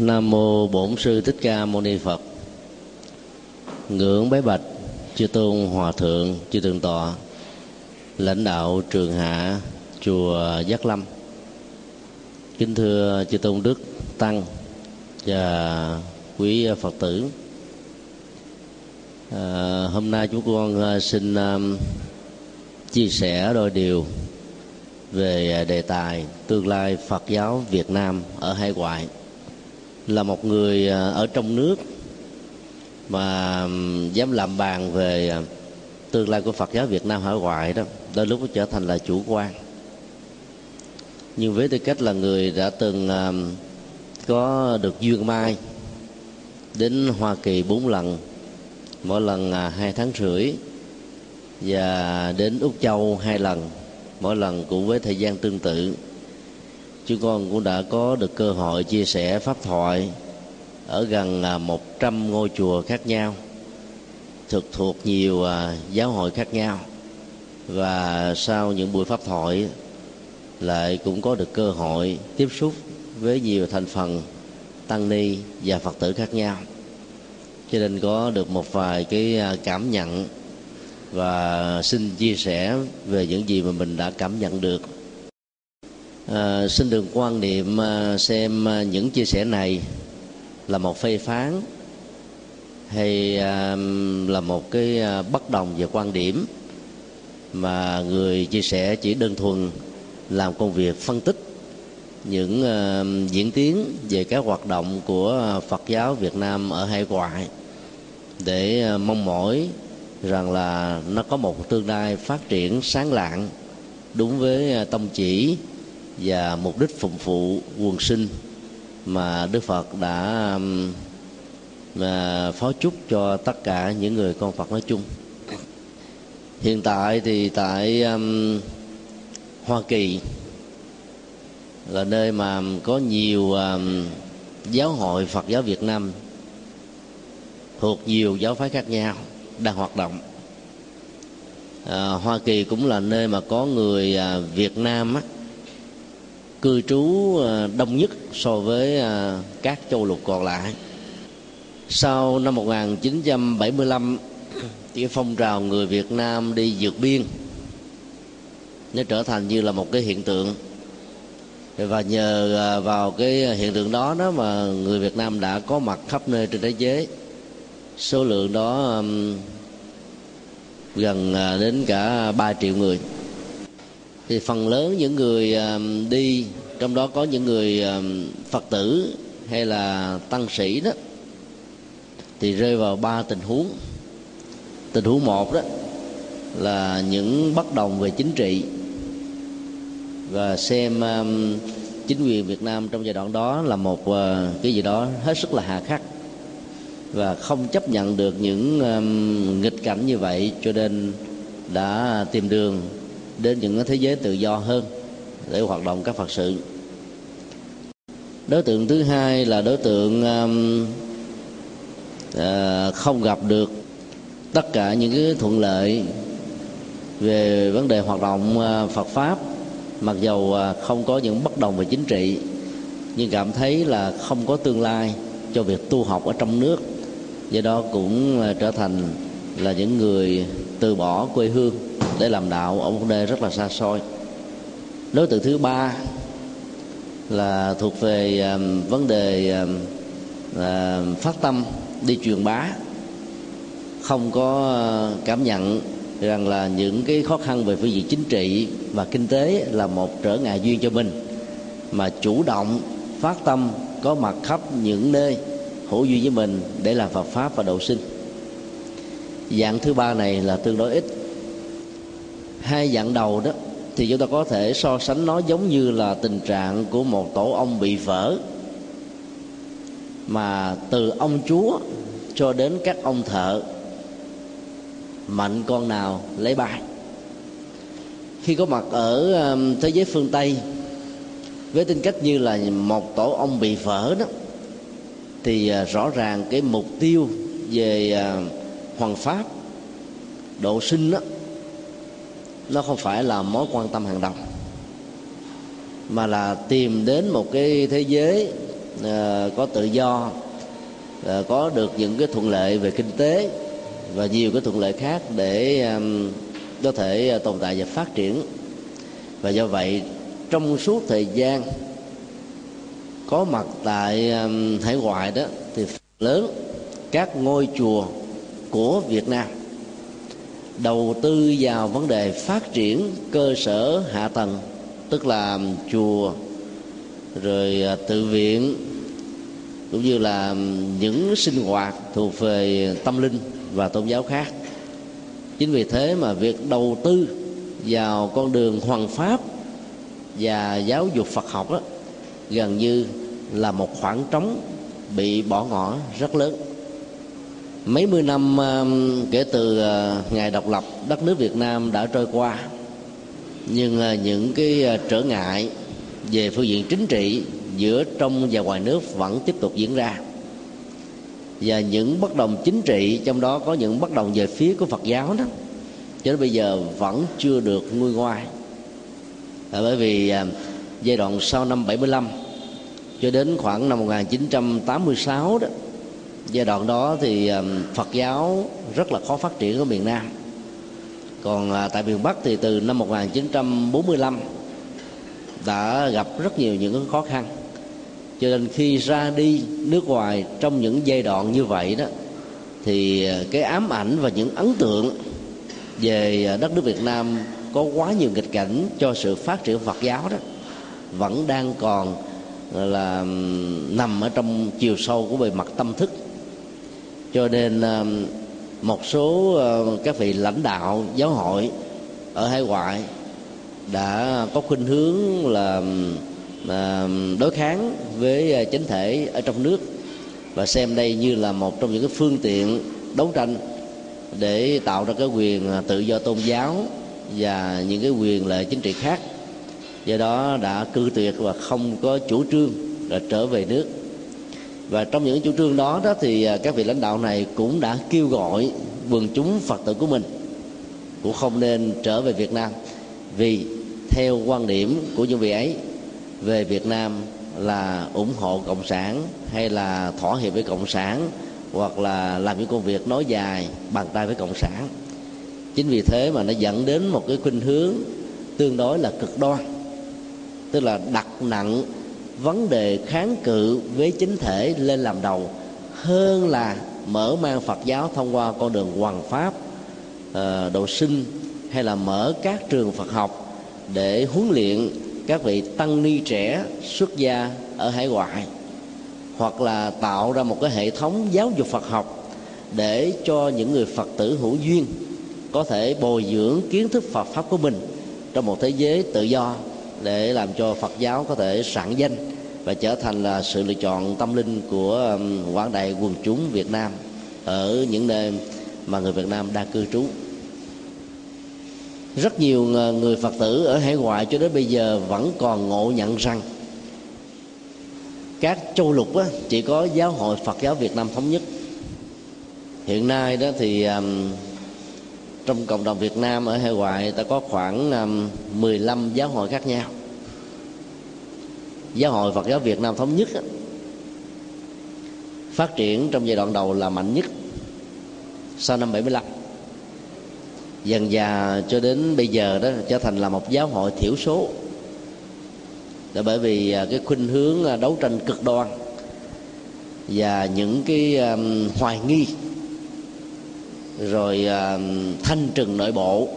nam mô bổn sư thích ca mâu ni phật. Ngưỡng bái bạch chư tôn hòa thượng chư thượng tọa lãnh đạo trường hạ chùa giác lâm. Kính thưa chư tôn đức tăng và quý phật tử. À, hôm nay chúng con à, xin um, chia sẻ đôi điều về đề tài tương lai Phật giáo Việt Nam ở hải ngoại là một người à, ở trong nước mà dám làm bàn về à, tương lai của Phật giáo Việt Nam hải ngoại đó đôi lúc nó trở thành là chủ quan. Nhưng với tư cách là người đã từng à, có được duyên mai đến Hoa Kỳ bốn lần, mỗi lần hai tháng rưỡi và đến Úc Châu hai lần, mỗi lần cũng với thời gian tương tự chứ con cũng đã có được cơ hội chia sẻ pháp thoại ở gần à, 100 ngôi chùa khác nhau, thực thuộc nhiều à, giáo hội khác nhau. Và sau những buổi pháp thoại, lại cũng có được cơ hội tiếp xúc với nhiều thành phần tăng ni và phật tử khác nhau. Cho nên có được một vài cái à, cảm nhận và xin chia sẻ về những gì mà mình đã cảm nhận được à, xin đừng quan niệm ờ, xem ờ, những chia sẻ này là một phê phán hay à, là một cái bất đồng về quan điểm mà người chia sẻ chỉ đơn thuần làm công việc phân tích những uh, diễn tiến về các hoạt động của Phật giáo Việt Nam ở hải ngoại để uh, mong mỏi rằng là nó có một tương lai phát triển sáng lạng đúng với à, tông chỉ và mục đích phụng vụ quần sinh mà Đức Phật đã um, mà phó chúc cho tất cả những người con Phật nói chung. Hiện tại thì tại um, Hoa Kỳ là nơi mà có nhiều um, giáo hội Phật giáo Việt Nam thuộc nhiều giáo phái khác nhau đang hoạt động à, Hoa Kỳ cũng là nơi mà có người à, Việt Nam á, cư trú à, đông nhất so với à, các châu lục còn lại. Sau năm 1975 thì cái phong trào người Việt Nam đi vượt biên. Nó trở thành như là một cái hiện tượng. Và nhờ à, vào cái hiện tượng đó đó mà người Việt Nam đã có mặt khắp nơi trên thế giới. Số lượng đó gần đến cả 3 triệu người thì phần lớn những người ờ, đi trong đó có những người ờ, phật tử hay là tăng sĩ đó thì rơi vào ba tình huống. Tình huống một đó là những bất đồng về chính trị và xem ờ, chính quyền Việt Nam trong giai đoạn đó là một cái gì đó hết sức là hà khắc và không chấp nhận được những um, nghịch cảnh như vậy cho nên đã tìm đường đến những cái thế giới tự do hơn để hoạt động các phật sự. Đối tượng thứ hai là đối tượng um, uh, không gặp được tất cả những cái thuận lợi về vấn đề hoạt động uh, Phật pháp mặc dầu uh, không có những bất đồng về chính trị nhưng cảm thấy là không có tương lai cho việc tu học ở trong nước. Do đó cũng trở thành là những người từ bỏ quê hương để làm đạo ở một nơi rất là xa xôi. Đối tượng thứ ba là thuộc về um, vấn đề um, uh, phát tâm đi truyền bá. Không có uh, cảm nhận rằng là những cái khó khăn về phương diện chính trị và kinh tế là một trở ngại duyên cho mình mà chủ động phát tâm có mặt khắp những nơi hữu duyên với mình để làm Phật pháp và độ sinh. Dạng thứ ba này là tương đối ít hai dạng đầu đó, thì chúng ta có thể so sánh nó giống như là tình trạng của một tổ ông bị vỡ. Mà từ ông chúa cho đến các ông thợ, mạnh con nào lấy bài. Khi có mặt ở um, thế giới phương tây, với tính cách như là một tổ ông bị vỡ đó, thì à, rõ ràng cái mục tiêu về à, hoàng pháp độ sinh đó nó không phải là mối quan tâm hàng đầu mà là tìm đến một cái thế giới uh, có tự do uh, có được những cái thuận lợi về kinh tế và nhiều cái thuận lợi khác để um, có thể ờ, tồn tại và phát triển. Và do vậy trong suốt thời gian có mặt tại um, hải ngoại đó thì lớn các ngôi chùa của Việt Nam đầu tư vào vấn đề phát triển cơ sở hạ tầng, tức là chùa, rồi à, tự viện, cũng như là những sinh hoạt thuộc về tâm linh và tôn giáo khác. Chính vì thế mà việc đầu tư vào con đường hoàng pháp và giáo dục phật học đó gần như là một khoảng trống bị bỏ ngỏ rất lớn mấy mươi năm um, kể từ uh, ngày độc lập đất nước Việt Nam đã trôi qua, nhưng uh, những cái uh, trở ngại về phương diện chính trị giữa trong và ngoài nước vẫn tiếp tục diễn ra. Và những bất đồng chính trị, trong đó có những bất đồng về phía của Phật giáo đó, cho đến bây giờ vẫn chưa được nguôi ngoai. Là bởi vì um, giai đoạn sau năm 75 cho đến khoảng năm 1986 đó giai đoạn đó thì Phật giáo rất là khó phát triển ở miền Nam. Còn à, tại miền Bắc thì từ năm 1945 đã gặp rất nhiều những khó khăn. Cho nên khi ra đi nước ngoài trong những giai đoạn như vậy đó, thì à, cái ám ảnh và những ấn tượng về à, đất nước Việt Nam có quá nhiều nghịch cảnh cho sự phát triển Phật giáo đó vẫn đang còn là nằm ở trong chiều sâu của bề mặt tâm thức cho nên um, một số um, các vị lãnh đạo, giáo hội ở hải ngoại đã có khuynh hướng là um, đối kháng với uh, chính thể ở trong nước và xem đây như là một trong những cái phương tiện đấu tranh để tạo ra cái quyền uh, tự do tôn giáo và những cái quyền lợi chính trị khác. Do đó đã cư tuyệt và không có chủ trương là trở về nước và trong những chủ trương đó đó thì à, các vị lãnh đạo này cũng đã kêu gọi quần chúng phật tử của mình cũng không nên trở về việt nam. Vì theo quan điểm của những vị ấy, về việt nam là ủng hộ cộng sản hay là thỏa hiệp với cộng sản hoặc là làm những công việc nói dài, bàn tay với cộng sản. Chính vì thế mà nó dẫn đến một cái khuynh hướng tương đối là cực đoan, tức là đặt nặng vấn đề kháng cự với chính thể lên làm đầu, hơn là mở mang Phật giáo thông qua con đường hoàng pháp ờ, độ sinh, hay là mở các trường Phật học để huấn luyện các vị tăng ni trẻ xuất gia ở hải ngoại, hoặc là tạo ra một cái hệ thống giáo dục Phật học để cho những người Phật tử hữu duyên có thể bồi dưỡng kiến thức Phật pháp của mình trong một thế giới tự do để làm cho Phật giáo có thể sẵn danh và trở thành là sự lựa chọn tâm linh của quảng đại quần chúng Việt Nam ở những nơi mà người Việt Nam đang cư trú. Rất nhiều người Phật tử ở hải ngoại cho đến bây giờ vẫn còn ngộ nhận rằng các châu lục á, chỉ có giáo hội Phật giáo Việt Nam thống nhất. Hiện nay đó thì trong cộng đồng Việt Nam ở hải ngoại ta có khoảng um, 15 giáo hội khác nhau. Giáo hội Phật giáo Việt Nam thống nhất phát triển trong giai đoạn đầu là mạnh nhất sau năm 75 dần già cho đến bây giờ đó, trở thành là một giáo hội thiểu số. Là bởi vì à, cái khuynh hướng à, đấu tranh cực đoan và những cái um, hoài nghi rồi um, thanh trừng nội bộ.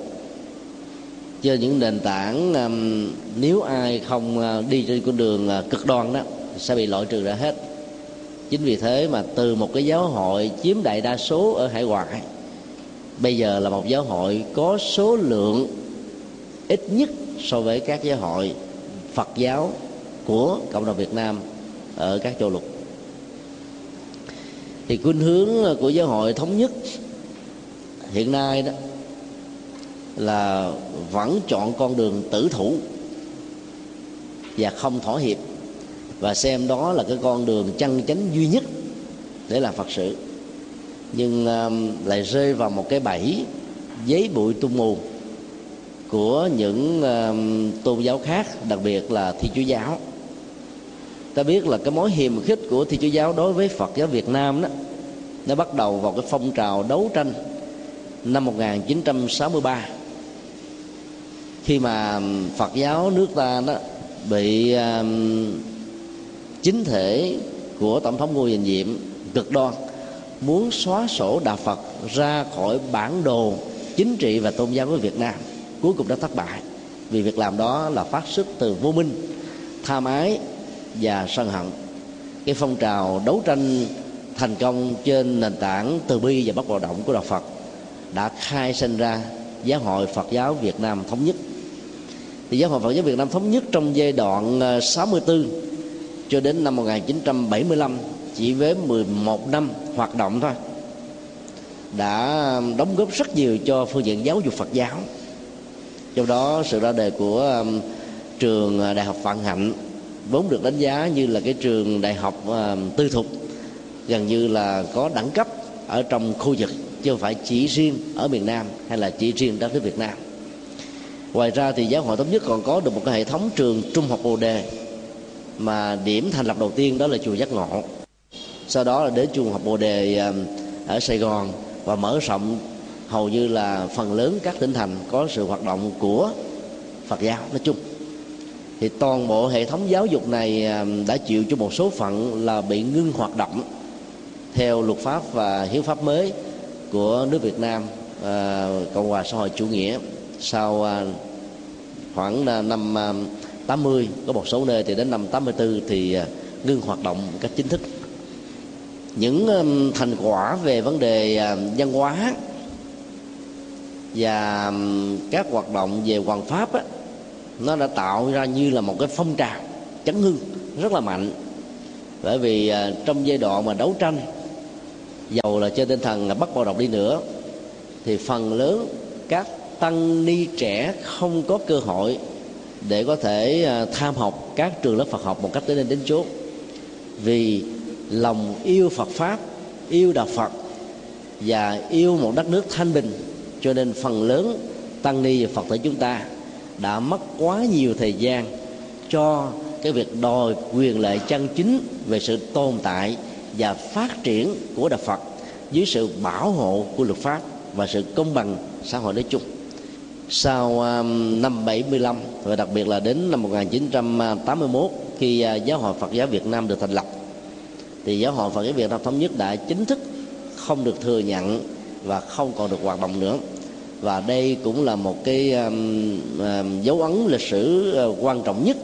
Trên những nền tảng um, nếu ai không uh, đi trên con đường uh, cực đoan đó, sẽ bị loại trừ ra hết. Chính vì thế mà từ một cái giáo hội chiếm đại đa số ở hải ngoại, bây giờ là một giáo hội có số lượng ít nhất so với các giáo hội Phật giáo của cộng đồng Việt Nam ở các châu lục. Thì khuynh hướng uh, của giáo hội thống nhất hiện nay đó là vẫn chọn con đường tử thủ và không thỏa hiệp. Và xem đó là cái con đường chân chánh duy nhất để làm phật sự. Nhưng um, lại rơi vào một cái bẫy giấy bụi tung mù của những um, tôn giáo khác đặc biệt là thi chúa giáo. Ta biết là cái mối hiềm khích của thi chúa giáo đối với phật giáo việt nam đó nó bắt đầu vào cái phong trào đấu tranh năm 1963 khi mà Phật giáo nước ta đó bị um, chính thể của tổng thống Ngô Đình Diệm cực đoan muốn xóa sổ đạo Phật ra khỏi bản đồ chính trị và tôn giáo của Việt Nam cuối cùng đã thất bại. Vì việc làm đó là phát xuất từ vô minh tham ái và sân hận. Cái phong trào đấu tranh thành công trên nền tảng từ bi và bất bạo động của đạo Phật đã khai sinh ra giáo hội Phật giáo Việt Nam thống nhất. Thì giáo hội Phật giáo Việt Nam thống nhất trong giai đoạn ờ, 64 cho đến năm 1975 chỉ với 11 năm hoạt động thôi. Đã đóng góp rất nhiều cho phương diện giáo dục Phật giáo. Trong đó, sự ra đời của trường ờ, đại học Vạn Hạnh vốn được đánh giá như là cái trường đại học tư thục, gần như là có đẳng cấp ở trong khu vực chứ không phải chỉ riêng ở miền Nam hay là chỉ riêng đất nước Việt Nam. Ngoài ra thì giáo hội thống nhất còn có được một cái hệ thống trường trung học bồ đề mà điểm thành lập đầu tiên đó là chùa giác ngộ. Sau đó là đến chùa học bồ đề um, ở sài gòn và mở rộng hầu như là phần lớn các tỉnh thành có sự hoạt động của phật giáo nói chung. Thì toàn bộ hệ thống giáo dục này um, đã chịu cho một số phận là bị ngưng hoạt động theo luật pháp và hiến pháp mới của nước Việt Nam à, Cộng hòa xã hội chủ nghĩa sau à, khoảng à, năm à, 80 có một số nơi thì đến năm 84 thì ngưng hoạt động một cách chính thức. Những à, thành quả về vấn đề à, văn hóa và à, các hoạt động về hoàng pháp á, nó đã tạo ra như là một cái phong trào chấn hưng rất là mạnh. Bởi vì à, trong giai đoạn mà đấu tranh dầu là trên tinh thần là bắt bạo động đi nữa, thì phần lớn các tăng ni trẻ không có cơ hội để có thể à, tham học các trường lớp Phật học một cách đến đến chốt vì lòng yêu Phật pháp, yêu đạo Phật và yêu một đất nước thanh bình, cho nên phần lớn tăng ni và Phật tử chúng ta đã mất quá nhiều thời gian cho cái việc đòi quyền lợi chân chính về sự tồn tại và phát triển của đạo Phật dưới sự bảo hộ của luật pháp và sự công bằng xã hội nói chung. Sau à, năm 75 và đặc biệt là đến năm 1981 khi à, giáo hội Phật giáo Việt Nam được thành lập thì giáo hội Phật giáo Việt Nam thống nhất đã chính thức không được thừa nhận và không còn được hoạt động nữa. Và đây cũng là một cái um, um, dấu ấn lịch sử uh, quan trọng nhất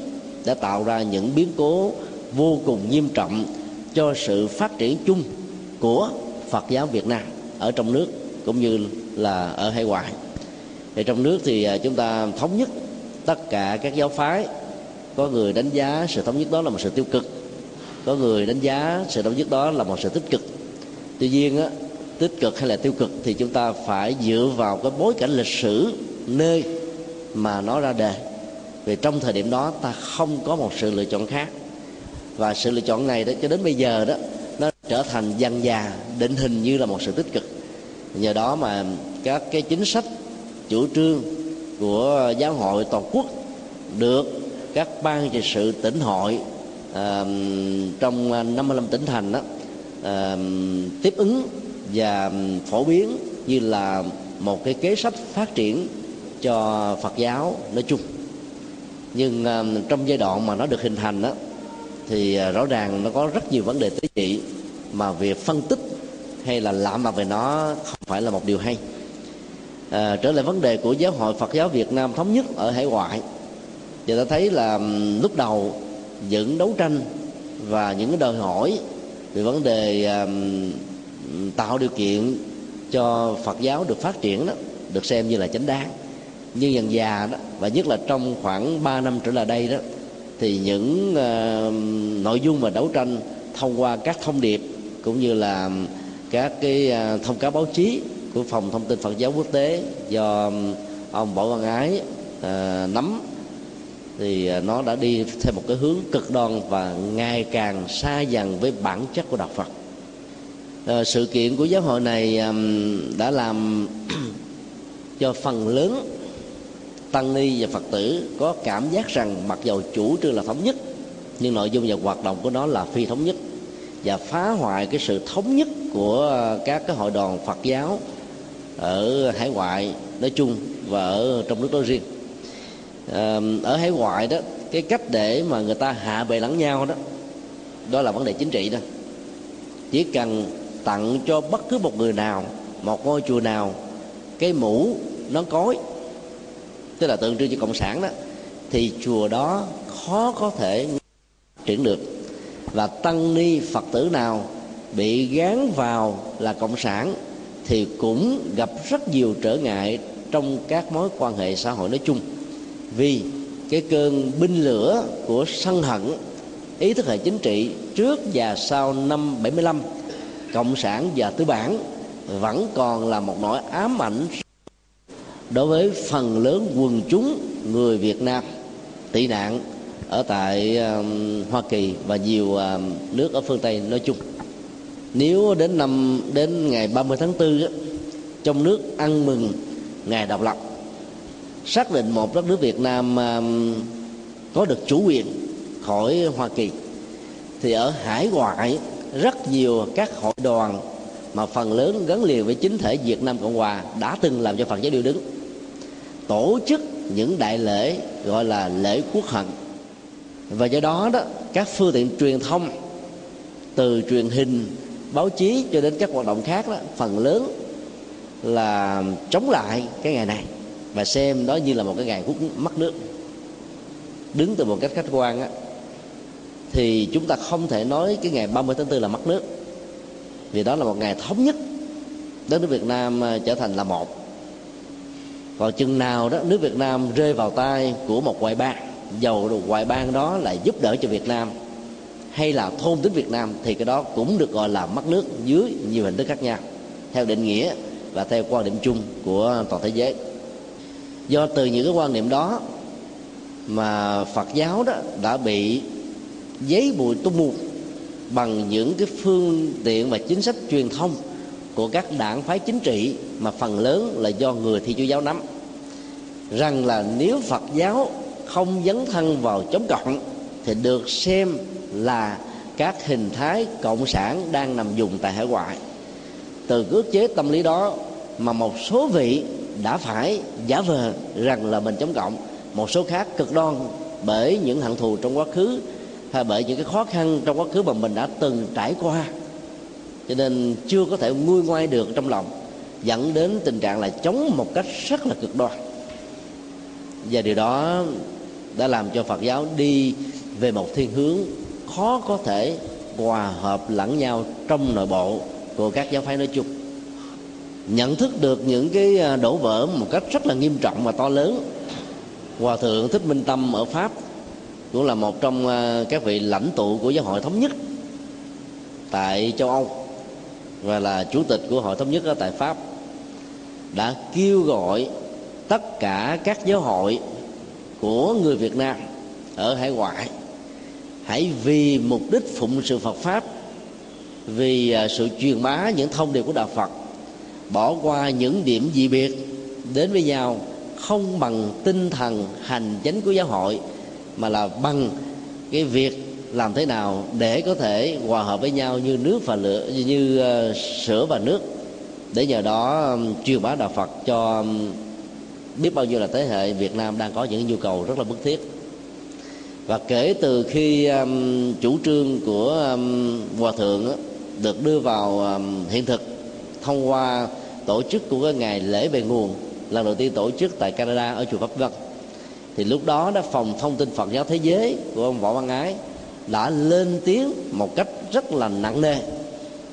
đã tạo ra những biến cố vô cùng nghiêm trọng cho sự phát triển chung của Phật giáo Việt Nam ở trong nước cũng như là ở hải ngoại. Thì trong nước thì à, chúng ta thống nhất tất cả các giáo phái. Có người đánh giá sự thống nhất đó là một sự tiêu cực có người đánh giá sự thống nhất đó là một sự tích cực. Tuy nhiên á, tích cực hay là tiêu cực thì chúng ta phải dựa vào cái bối cảnh lịch sử nơi mà nó ra đề. Vì trong thời điểm đó ta không có một sự lựa chọn khác và sự lựa chọn này đó cho đến bây giờ đó nó trở thành dần già định hình như là một sự tích cực. Nhờ đó mà các cái chính sách chủ trương của giáo hội toàn quốc được các ban trị sự tỉnh hội à, trong 55 tỉnh thành đó à, tiếp ứng và phổ biến như là một cái kế sách phát triển cho Phật giáo nói chung. Nhưng à, trong giai đoạn mà nó được hình thành đó thì à, rõ ràng nó có rất nhiều vấn đề tế trị mà việc phân tích hay là lạm mặt về nó không phải là một điều hay. À, trở lại vấn đề của giáo hội Phật giáo Việt Nam thống nhất ở hải ngoại thì ta thấy là lúc đầu những đấu tranh và những cái đòi hỏi về vấn đề um, tạo điều kiện cho Phật giáo được phát triển đó được xem như là chánh đáng. Nhưng dần già đó và nhất là trong khoảng 3 năm trở lại đây đó thì những uh, nội dung và đấu tranh thông qua các thông điệp cũng như là các cái uh, thông cáo báo chí của phòng thông tin Phật giáo quốc tế do ông Võ Văn Ái uh, nắm thì nó đã đi theo một cái hướng cực đoan và ngày càng xa dần với bản chất của đạo Phật. À, sự kiện của giáo hội này đã làm cho phần lớn tăng ni và phật tử có cảm giác rằng mặc dầu chủ trương là thống nhất, nhưng nội dung và hoạt động của nó là phi thống nhất và phá hoại cái sự thống nhất của các cái hội đoàn Phật giáo ở hải ngoại nói chung và ở trong nước nói riêng. Ở hải ngoại đó, cái cách để mà người ta hạ bệ lẫn nhau đó đó là vấn đề chính trị đó. Chỉ cần tặng cho bất cứ một người nào, một ngôi chùa nào, cái mũ nó cối tức là tượng trưng cho cộng sản đó, thì chùa đó khó có thể triển được. Và tăng ni phật tử nào bị gán vào là cộng sản thì cũng gặp rất nhiều trở ngại trong các mối quan hệ xã hội nói chung. Vì cái cơn binh lửa của sân hận, ý thức hệ chính trị trước và sau năm 75 cộng sản và tư bản vẫn còn là một nỗi ám ảnh đối với phần lớn quần chúng người Việt Nam tị nạn ở tại um, Hoa Kỳ và nhiều um, nước ở phương Tây nói chung. Nếu đến năm đến ngày 30 tháng 4 á, trong nước ăn mừng ngày độc lập xác định một đất nước Việt Nam um, có được chủ quyền khỏi Hoa Kỳ thì ở hải ngoại rất nhiều các hội đoàn mà phần lớn gắn liền với chính thể Việt Nam Cộng Hòa đã từng làm cho Phật giáo điều đứng tổ chức những đại lễ gọi là lễ quốc hận. Và do đó đó các phương tiện truyền thông từ truyền hình báo chí cho đến các hoạt động khác đó phần lớn là chống lại cái ngày này và xem đó như là một cái ngày hút mất nước. Đứng từ một cách khách quan á, thì chúng ta không thể nói cái ngày 30 tháng 4 là mất nước. Vì đó là một ngày thống nhất. Đất nước Việt Nam à, trở thành là một còn chừng nào đó, nước Việt Nam rơi vào tay của một ngoại bang dầu ngoại bang đó là giúp đỡ cho Việt Nam, hay là thôn tính Việt Nam thì cái đó cũng được gọi là mất nước dưới nhiều hình thức khác nhau, theo định nghĩa và theo quan điểm chung của toàn thế giới. Do từ những cái quan niệm đó mà Phật giáo đó đã bị giấy bụi tung mù bằng những cái phương tiện và chính sách truyền thông của các đảng phái chính trị mà phần lớn là do người thi chúa giáo nắm. Rằng là nếu phật giáo không dấn thân vào chống cộng thì được xem là các hình thái cộng sản đang nằm dùng tại hải ngoại. Từ ước chế tâm lý đó mà một số vị đã phải giả vờ rằng là mình chống cộng, một số khác cực đoan bởi những hận thù trong quá khứ hay bởi những cái khó khăn trong quá khứ mà mình đã từng trải qua cho nên chưa có thể nguôi ngoai được trong lòng, dẫn đến tình trạng là chống một cách rất là cực đoan. Và điều đó đã làm cho phật giáo đi về một thiên hướng khó có thể hòa hợp lẫn nhau trong nội bộ của các giáo phái nói chung. Nhận thức được những cái à, đổ vỡ một cách rất là nghiêm trọng và to lớn, hòa thượng thích minh tâm ở pháp cũng là một trong à, các vị lãnh tụ của giáo hội thống nhất tại châu âu và là chủ tịch của hội thống nhất ở tại pháp, đã kêu gọi tất cả các giáo hội của người việt nam ở hải ngoại hãy vì mục đích phụng sự phật pháp, vì à, sự truyền bá những thông điệp của đạo phật, bỏ qua những điểm dị biệt, đến với nhau không bằng tinh thần hành chánh của giáo hội, mà là bằng cái việc làm thế nào để có thể hòa hợp với nhau như nước và lửa như ờ, sữa và nước? Để nhờ đó truyền bá đạo Phật cho biết bao nhiêu là thế hệ Việt Nam đang có những nhu cầu rất là bức thiết. Và kể từ khi um, chủ trương của um, hòa thượng được đưa vào um, hiện thực thông qua tổ chức của cái ngày lễ về nguồn lần đầu tiên tổ chức tại Canada ở chùa Pháp Vân thì lúc đó đó phòng thông tin Phật giáo thế giới của ông Võ Văn Ái đã lên tiếng một cách rất là nặng nề.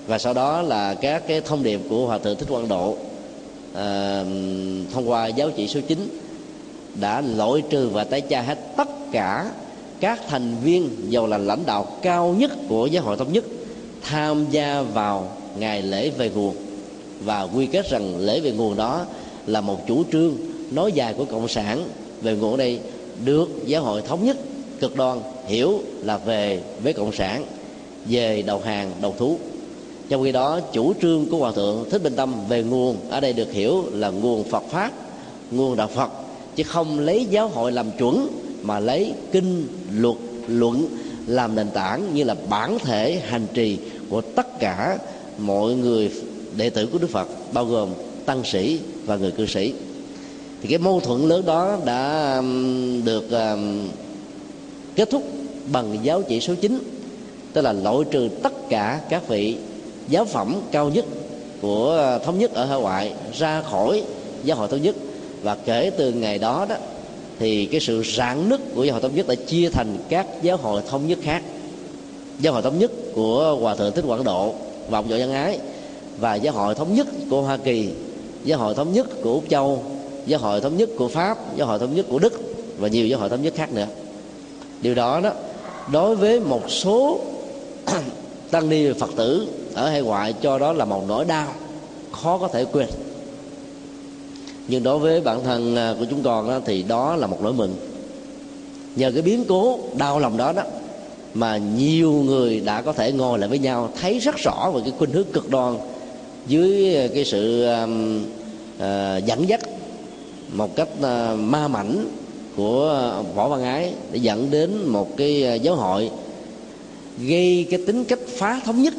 Và sau đó là các cái thông điệp của hòa thượng thích quang độ à, thông qua giáo chỉ số 9 đã loại trừ và tái tra hết tất cả các thành viên giàu là lãnh đạo cao nhất của giáo hội thống nhất tham gia vào ngày lễ về nguồn. Và quy kết rằng lễ về nguồn đó là một chủ trương nói dài của cộng sản về nguồn ở đây được giáo hội thống nhất cực đoan hiểu là về với cộng sản, về đầu hàng, đầu thú. Trong khi đó, chủ trương của hòa thượng thích bình tâm về nguồn ở đây được hiểu là nguồn phật pháp, nguồn đạo phật, chứ không lấy giáo hội làm chuẩn, mà lấy kinh, luật, luận làm nền tảng như là bản thể, hành trì của tất cả mọi người đệ tử của đức phật, bao gồm tăng sĩ và người cư sĩ. Thì cái mâu thuẫn lớn đó đã được kết thúc bằng giáo chỉ số 9 tức là loại trừ tất cả các vị giáo phẩm cao nhất của ờ, thống nhất ở hải ngoại ra khỏi giáo hội thống nhất. Và kể từ ngày đó đó, thì cái sự rạn nứt của giáo hội thống nhất đã chia thành các giáo hội thống nhất khác. Giáo hội thống nhất của hòa thượng thích quảng độ và ông võ văn ái và giáo hội thống nhất của hoa kỳ, giáo hội thống nhất của úc châu, giáo hội thống nhất của pháp, giáo hội thống nhất của đức và nhiều giáo hội thống nhất khác nữa. Điều đó đó đối với một số tăng ni phật tử ở hải ngoại cho đó là một nỗi đau khó có thể quên. Nhưng đối với bản thân à, của chúng con đó, thì đó là một nỗi mừng. Nhờ cái biến cố đau lòng đó đó mà nhiều người đã có thể ngồi lại với nhau thấy rất rõ về cái khuynh hướng cực đoan dưới à, cái sự uh, uh, dẫn dắt một cách uh, ma mảnh của ờ, võ văn ái để dẫn đến một cái ờ, giáo hội gây cái tính cách phá thống nhất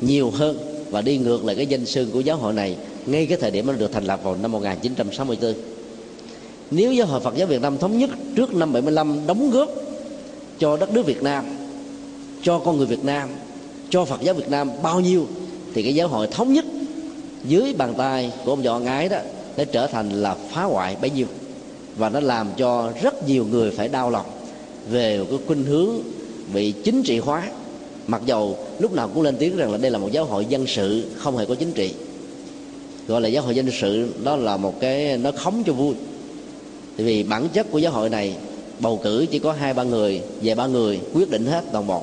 nhiều hơn và đi ngược lại cái danh sương của giáo hội này ngay cái thời điểm nó được thành lập vào năm 1964 nếu giáo hội Phật giáo Việt Nam thống nhất trước năm 75 đóng góp cho đất nước Việt Nam, cho con người Việt Nam, cho Phật giáo Việt Nam bao nhiêu, thì cái giáo hội thống nhất dưới bàn tay của ông võ ngái đó để trở thành là phá hoại bấy nhiêu và nó làm cho rất nhiều người phải đau lòng về cái khuynh hướng bị chính trị hóa. Mặc dầu lúc nào cũng lên tiếng rằng là đây là một giáo hội dân sự không hề có chính trị. Gọi là giáo hội dân sự, đó là một cái, nó khống cho vui. Tại vì bản chất của giáo hội này, bầu cử chỉ có hai, ba người, về ba người, quyết định hết toàn bộ.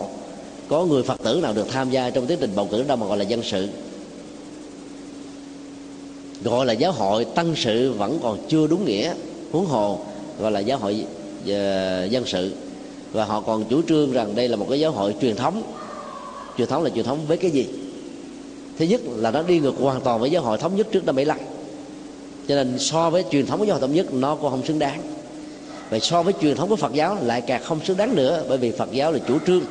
Có người phật tử nào được tham gia trong tiến trình bầu cử đâu mà gọi là dân sự. Gọi là giáo hội tăng sự vẫn còn chưa đúng nghĩa huống hồ gọi là giáo hội uh, dân sự. Và họ còn chủ trương rằng đây là một cái giáo hội truyền thống. Truyền thống là truyền thống với cái gì? Thứ nhất là nó đi ngược hoàn toàn với giáo hội thống nhất trước năm 75 cho nên so với truyền thống của giáo hội thống nhất nó cũng không xứng đáng. Và so với truyền thống của Phật giáo lại càng không xứng đáng nữa bởi vì Phật giáo là chủ trương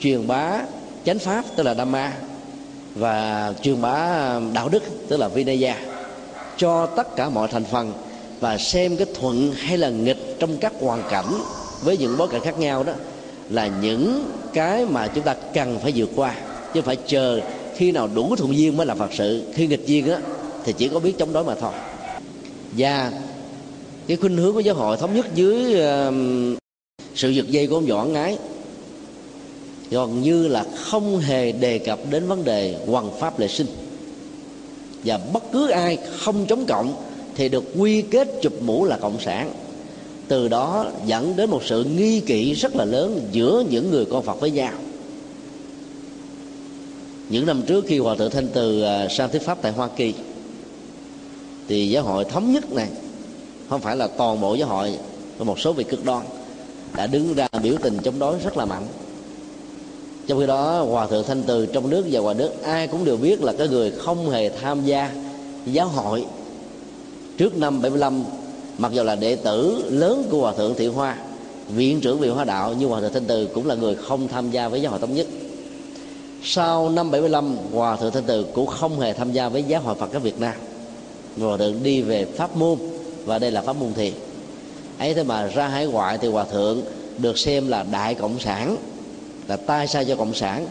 truyền bá chánh pháp tức là Dhamma và truyền bá đạo đức tức là Vinaya. Cho tất cả mọi thành phần và xem cái thuận hay là nghịch trong các hoàn cảnh với những bối cảnh khác nhau đó là những cái mà chúng ta cần phải vượt qua. Chứ phải chờ khi nào đủ thuận duyên mới là phật sự. Khi nghịch duyên á thì chỉ có biết chống đối mà thôi. Và cái khuynh hướng của giáo hội thống nhất dưới uh, sự giật dây của ông võ ngái gần như là không hề đề cập đến vấn đề hoàng pháp lệ sinh. Và bất cứ ai không chống cộng thì được quy kết chụp mũ là cộng sản. Từ đó dẫn đến một sự nghi kỵ rất là lớn giữa những người con phật với nhau. Những năm trước khi hòa thượng thanh từ à, sang thuyết pháp tại hoa kỳ, thì giáo hội thống nhất này, không phải là toàn bộ giáo hội, mà một số vị cực đoan đã đứng ra biểu tình chống đối rất là mạnh. Trong khi đó, hòa thượng thanh từ trong nước và ngoài nước ai cũng đều biết là cái người không hề tham gia giáo hội trước năm 75 mặc dù là đệ tử lớn của hòa thượng thiện hoa, viện trưởng viện hoa đạo nhưng hòa thượng thanh từ cũng là người không tham gia với giáo hội thống nhất. Sau năm 75 hòa thượng thanh từ cũng không hề tham gia với giáo hội phật giáo việt nam. Hòa thượng đi về pháp môn và đây là pháp môn thiền. Ấy thế mà ra hải ngoại thì hòa thượng được xem là đại cộng sản, là tai sai cho cộng sản,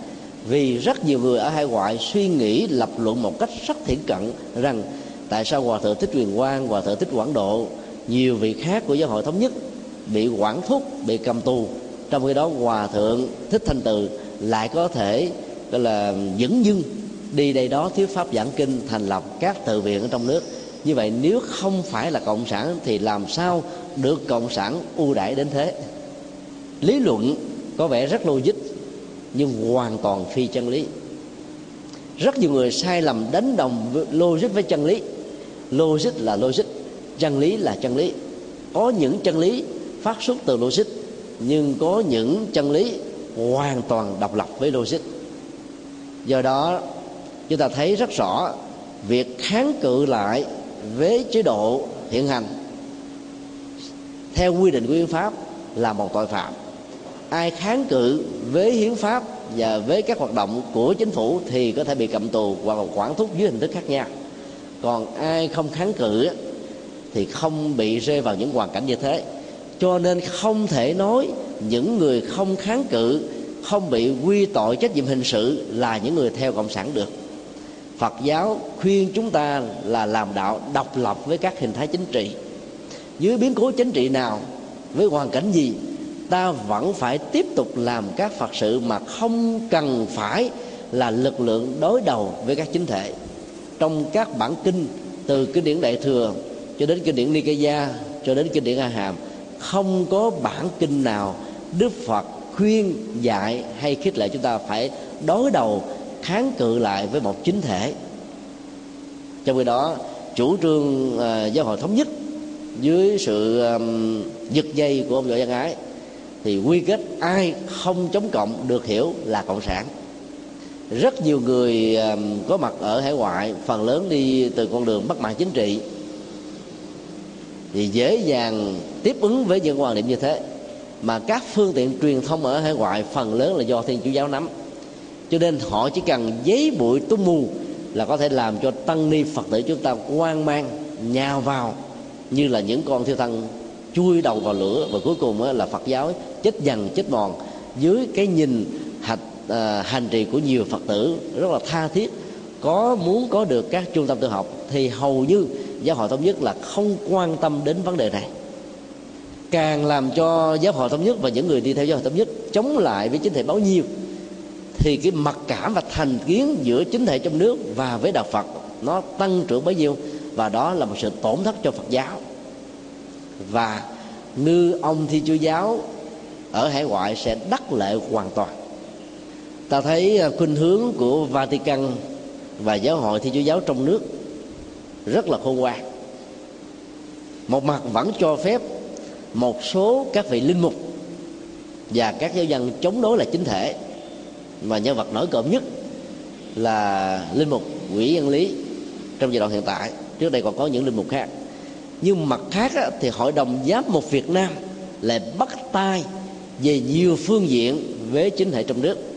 vì rất nhiều người ở hải ngoại suy nghĩ lập luận một cách rất thiển cận rằng tại sao hòa thượng thích truyền quang, hòa thượng thích quảng độ, nhiều vị khác của giáo hội thống nhất bị quản thúc, bị cầm tù? Trong khi đó, hòa thượng thích thanh từ lại có thể, gọi là, dẫn dưng đi đây đó thuyết pháp giảng kinh, thành lập các tự viện ở trong nước. Như vậy, nếu không phải là cộng sản thì làm sao được cộng sản ưu đãi đến thế? Lý luận có vẻ rất logic, nhưng hoàn toàn phi chân lý. Rất nhiều người sai lầm đánh đồng logic với chân lý logic là logic, chân lý là chân lý. Có những chân lý phát xuất từ logic, nhưng có những chân lý hoàn toàn độc lập với logic. Do đó, chúng ta thấy rất rõ việc kháng cự lại với chế độ hiện hành. Theo quy định của hiến pháp là một tội phạm. Ai kháng cự với hiến pháp và với các hoạt động của chính phủ thì có thể bị cầm tù hoặc là quản thúc dưới hình thức khác nhau còn ai không kháng cự thì không bị rơi vào những hoàn cảnh như thế. Cho nên không thể nói những người không kháng cự, không bị quy tội trách nhiệm hình sự là những người theo cộng sản được. Phật giáo khuyên chúng ta là làm đạo độc lập với các hình thái chính trị. Dưới biến cố chính trị nào, với hoàn cảnh gì, ta vẫn phải tiếp tục làm các phật sự mà không cần phải là lực lượng đối đầu với các chính thể trong các bản kinh từ kinh điển đại thừa cho đến kinh điển Nikaya cho đến kinh điển A Hàm không có bản kinh nào Đức Phật khuyên dạy hay khích lệ chúng ta phải đối đầu kháng cự lại với một chính thể. Trong khi đó chủ trương uh, giáo hội thống nhất dưới sự um, giật dây của ông võ văn ái thì quy kết ai không chống cộng được hiểu là cộng sản rất nhiều người có mặt ở hải ngoại, phần lớn đi từ con đường bất mãn chính trị. Thì dễ dàng tiếp ứng với những quan điểm như thế. Mà các phương tiện truyền thông ở hải ngoại, phần lớn là do thiên chúa giáo nắm. Cho nên họ chỉ cần giấy bụi tung mù là có thể làm cho tăng ni phật tử chúng ta quan mang, nhào vào, như là những con thiêu thân chui đầu vào lửa. Và cuối cùng là phật giáo chết dần, chết mòn. Dưới cái nhìn hạch à, hành trì của nhiều phật tử rất là tha thiết. Có muốn có được các trung tâm tự học thì hầu như giáo hội thống nhất là không quan tâm đến vấn đề này. Càng làm cho giáo hội thống nhất và những người đi theo giáo hội thống nhất chống lại với chính thể báo nhiêu thì cái mặc cảm và thành kiến giữa chính thể trong nước và với đạo phật nó tăng trưởng bấy nhiêu và đó là một sự tổn thất cho phật giáo. Và ngư ông thi chúa giáo ở hải ngoại sẽ đắc lệ hoàn toàn ta thấy à, khuynh hướng của Vatican và giáo hội thi chúa giáo trong nước rất là khôn ngoan. Một mặt vẫn cho phép một số các vị linh mục và các giáo dân chống đối là chính thể. Mà nhân vật nổi cộm nhất là linh mục quỷ dân lý trong giai đoạn hiện tại. Trước đây còn có những linh mục khác. Nhưng mặt khác á, thì hội đồng giám mục Việt Nam lại bắt tay về nhiều phương diện với chính thể trong nước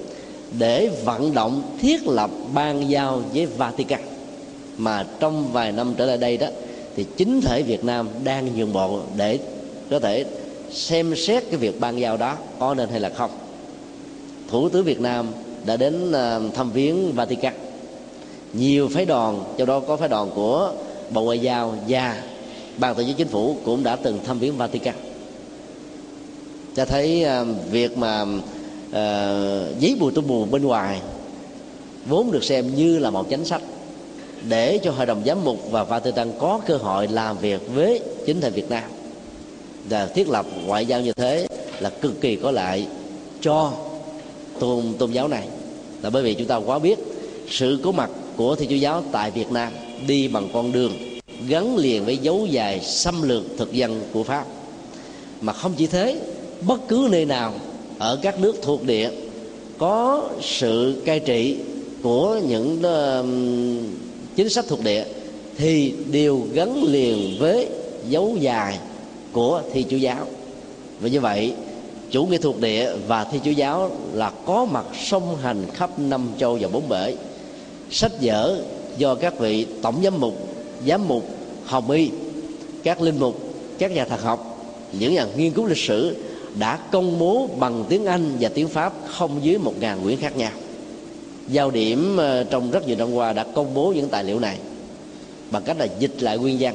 để vận động thiết lập ban giao với Vatican. Mà trong vài năm trở lại đây đó, thì chính thể Việt Nam đang nhường bộ để có thể xem xét cái việc ban giao đó có nên hay là không. Thủ tướng Việt Nam đã đến ờ, thăm viếng Vatican. Nhiều phái đoàn, trong đó có phái đoàn của Bộ Ngoại giao và ban tổ chức chính phủ cũng đã từng thăm viếng Vatican. Cho thấy ờ, việc mà uh, giấy bùi tung mù bên ngoài vốn được xem như là một chính sách để cho hội đồng giám mục và Vatican có cơ hội làm việc với chính thể Việt Nam. Và thiết lập ngoại giao như thế là cực kỳ có lợi cho tôn tôn giáo này. Là bởi vì chúng ta quá biết sự có mặt của thiên chúa giáo tại Việt Nam đi bằng con đường gắn liền với dấu dài xâm lược thực dân của Pháp. Mà không chỉ thế bất cứ nơi nào ở các nước thuộc địa, có sự cai trị của những um, chính sách thuộc địa thì đều gắn liền với dấu dài của thi chúa giáo. Và như vậy, chủ nghĩa thuộc địa và thi chúa giáo là có mặt song hành khắp năm châu và bốn bể. Sách vở do các vị tổng giám mục giám mục, hồng y, các linh mục, các nhà thần học, những nhà nghiên cứu lịch sử đã công bố bằng tiếng Anh và tiếng Pháp không dưới một ngàn quyển khác nhau. Giao điểm ờ, trong rất nhiều năm qua đã công bố những tài liệu này bằng cách là dịch lại nguyên văn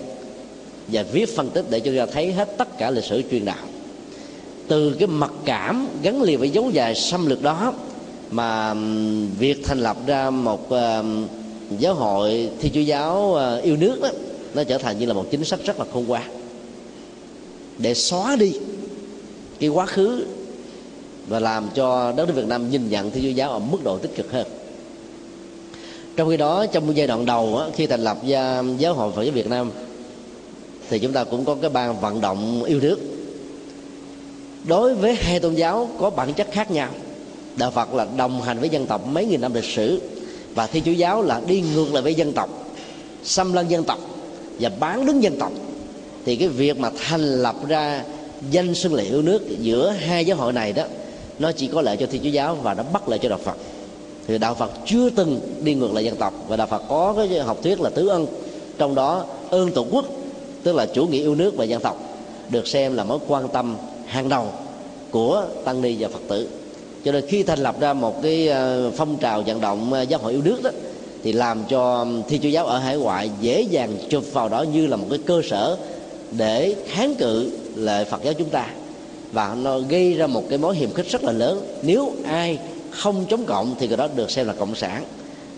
và viết phân tích để cho ra thấy hết tất cả lịch sử truyền đạo. Từ cái mặc cảm gắn liền với dấu dài xâm lược đó mà việc thành lập ra một uh, giáo hội thi chúa giáo uh, yêu nước đó nó trở thành như là một chính sách rất là khôn ngoan. Để xóa đi cái quá khứ và làm cho đất nước Việt Nam nhìn nhận Thiên chúa giáo ở mức độ tích cực hơn. Trong khi đó trong giai đoạn đầu á, khi thành lập gia, giáo hội phật giáo việt nam thì chúng ta cũng có cái ban vận động yêu nước. Đối với hai tôn giáo có bản chất khác nhau đạo phật là đồng hành với dân tộc mấy nghìn năm lịch sử và thiên chúa giáo là đi ngược lại với dân tộc xâm lăng dân tộc và bán đứng dân tộc thì cái việc mà thành lập ra danh xưng lệ yêu nước giữa hai giáo hội này đó, nó chỉ có lợi cho thiên chúa giáo và nó bất lợi cho đạo phật. Thì đạo phật chưa từng đi ngược lại dân tộc và đạo phật có cái học thuyết là tứ ân, trong đó ơn tổ quốc, tức là chủ nghĩa yêu nước và dân tộc, được xem là mối quan tâm hàng đầu của tăng ni và phật tử. Cho nên khi thành lập ra một cái ờ, phong trào vận động ờ, giáo hội yêu nước đó, thì làm cho thi chúa giáo ở hải ngoại dễ dàng chụp vào đó như là một cái cơ sở để kháng cự lệ phật giáo chúng ta. Và nó gây ra một cái mối hiềm khích rất là lớn. Nếu ai không chống cộng thì cái đó được xem là cộng sản.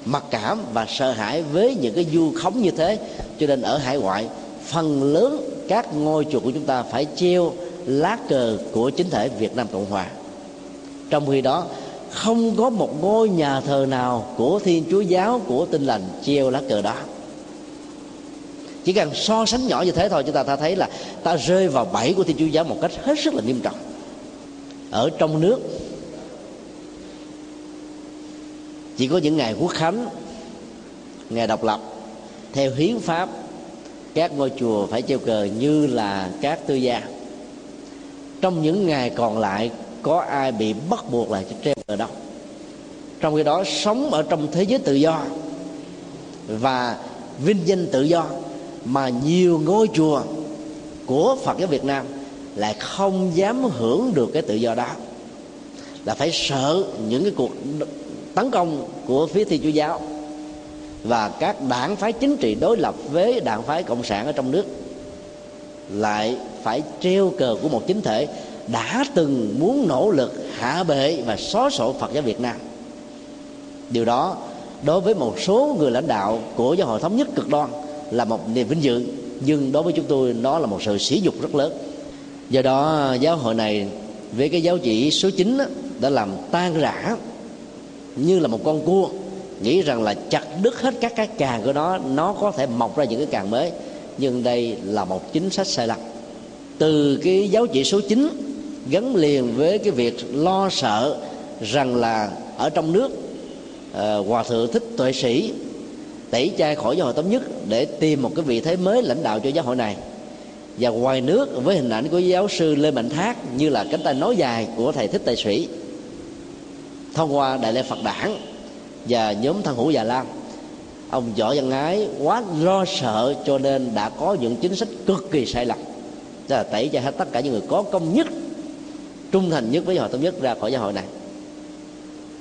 Mặc cảm và sợ hãi với những cái du khống như thế, cho nên ở hải ngoại, phần lớn các ngôi chùa của chúng ta phải treo lá cờ của chính thể Việt Nam Cộng Hòa. Trong khi đó, không có một ngôi nhà thờ nào của Thiên Chúa giáo của Tinh lành treo lá cờ đó chỉ cần so sánh nhỏ như thế thôi, chúng ta ta thấy là ta rơi vào bẫy của Thiên Chúa giáo một cách hết sức là nghiêm trọng. Ở trong nước, chỉ có những ngày quốc khánh, ngày độc lập, theo hiến pháp, các ngôi chùa phải treo cờ như là các tư gia. Trong những ngày còn lại, có ai bị bắt buộc là treo cờ đâu? Trong khi đó, sống ở trong thế giới tự do và vinh danh tự do mà nhiều ngôi chùa của Phật giáo Việt Nam lại không dám hưởng được cái tự do đó. Là phải sợ những cái cuộc tấn công của phía thi Chúa giáo và các đảng phái chính trị đối lập với đảng phái cộng sản ở trong nước lại phải treo cờ của một chính thể đã từng muốn nỗ lực hạ bệ và xóa sổ Phật giáo Việt Nam. Điều đó đối với một số người lãnh đạo của giáo hội thống nhất cực đoan là một niềm vinh dự nhưng đối với chúng tôi nó là một sự sỉ nhục rất lớn. Do đó giáo hội này với cái giáo chỉ số 9 đó, đã làm tan rã như là một con cua nghĩ rằng là chặt đứt hết các cái càng của nó nó có thể mọc ra những cái càng mới. Nhưng đây là một chính sách sai lầm. Từ cái giáo chỉ số 9 gắn liền với cái việc lo sợ rằng là ở trong nước uh, hòa thượng thích tuệ sĩ tẩy chay khỏi giáo hội thống nhất để tìm một cái vị thế mới lãnh đạo cho giáo hội này. Và ngoài nước với hình ảnh của giáo sư lê mạnh thác như là cánh tay nói dài của thầy thích tài sĩ thông qua đại lễ phật đảng và nhóm thân hữu già lam, ông võ văn ái quá lo sợ cho nên đã có những chính sách cực kỳ sai lầm. Là tẩy chay hết tất cả những người có công nhất, trung thành nhất với giáo hội thống nhất ra khỏi giáo hội này.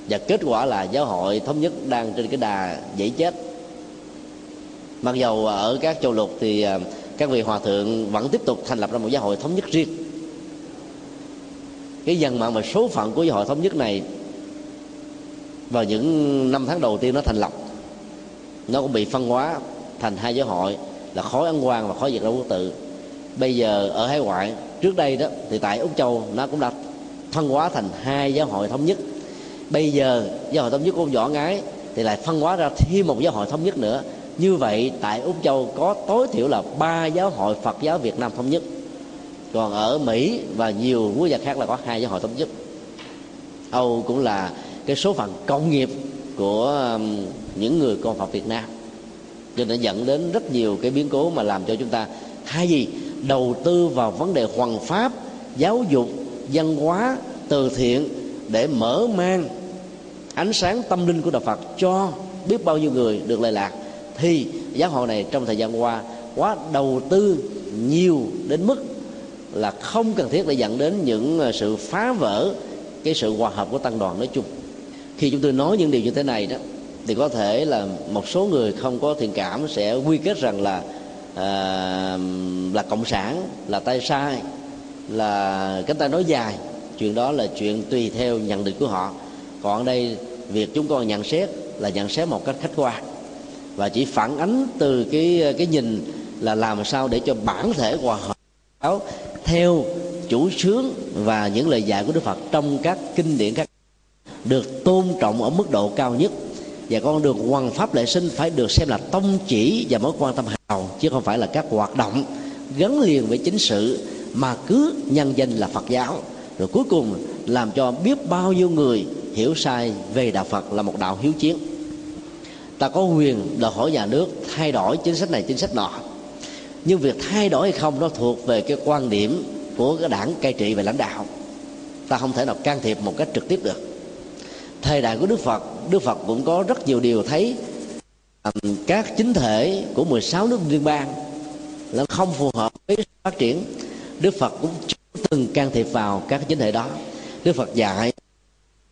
Và kết quả là giáo hội thống nhất đang trên cái đà dãy chết mặc dầu ở các châu lục thì à, các vị hòa thượng vẫn tiếp tục thành lập ra một giáo hội thống nhất riêng. Cái dân mạng và số phận của giáo hội thống nhất này vào những năm tháng đầu tiên nó thành lập, nó cũng bị phân hóa thành hai giáo hội là khối ấn quang và khối việt nam quốc tự. Bây giờ ở hải ngoại, trước đây đó thì tại úc châu nó cũng đã phân hóa thành hai giáo hội thống nhất. Bây giờ giáo hội thống nhất của ông võ ngái thì lại phân hóa ra thêm một giáo hội thống nhất nữa như vậy, tại úc châu có tối thiểu là ba giáo hội phật giáo việt nam thống nhất. Còn ở mỹ và nhiều quốc gia khác là có hai giáo hội thống nhất. Âu cũng là cái số phận công nghiệp của những người con Phật Việt Nam. Cho nên dẫn đến rất nhiều cái biến cố mà làm cho chúng ta thay gì đầu tư vào vấn đề hoàn pháp, giáo dục, văn hóa, từ thiện để mở mang ánh sáng tâm linh của đạo Phật cho biết bao nhiêu người được lệ lạc thì giáo hội này trong thời gian qua quá đầu tư nhiều đến mức là không cần thiết để dẫn đến những ờ, sự phá vỡ cái sự hòa hợp của tăng đoàn nói chung. Khi chúng tôi nói những điều như thế này đó thì có thể là một số người không có thiện cảm sẽ quy kết rằng là à, là cộng sản là tay sai là cánh tay nói dài. Chuyện đó là chuyện tùy theo nhận định của họ. Còn ở đây việc chúng con nhận xét là nhận xét một cách khách quan và chỉ phản ánh từ cái cái nhìn là làm sao để cho bản thể hòa hợp theo chủ sướng và những lời dạy của Đức Phật trong các kinh điển các được tôn trọng ở mức độ cao nhất. Và con đường hoàn pháp lệ sinh phải được xem là tông chỉ và mối quan tâm hàng đầu chứ không phải là các hoạt động gắn liền với chính sự mà cứ nhân danh là Phật giáo. Rồi cuối cùng làm cho biết bao nhiêu người hiểu sai về đạo Phật là một đạo hiếu chiến ta có quyền đòi hỏi nhà nước thay đổi chính sách này, chính sách nọ. Nhưng việc thay đổi hay không nó thuộc về cái quan điểm của cái đảng cai trị và lãnh đạo. Ta không thể nào can thiệp một cách trực tiếp được. Thời đại của đức phật đức phật cũng có rất nhiều điều thấy các chính thể của 16 nước liên bang là không phù hợp với phát triển. Đức phật cũng chưa từng can thiệp vào các chính thể đó. Đức phật dạy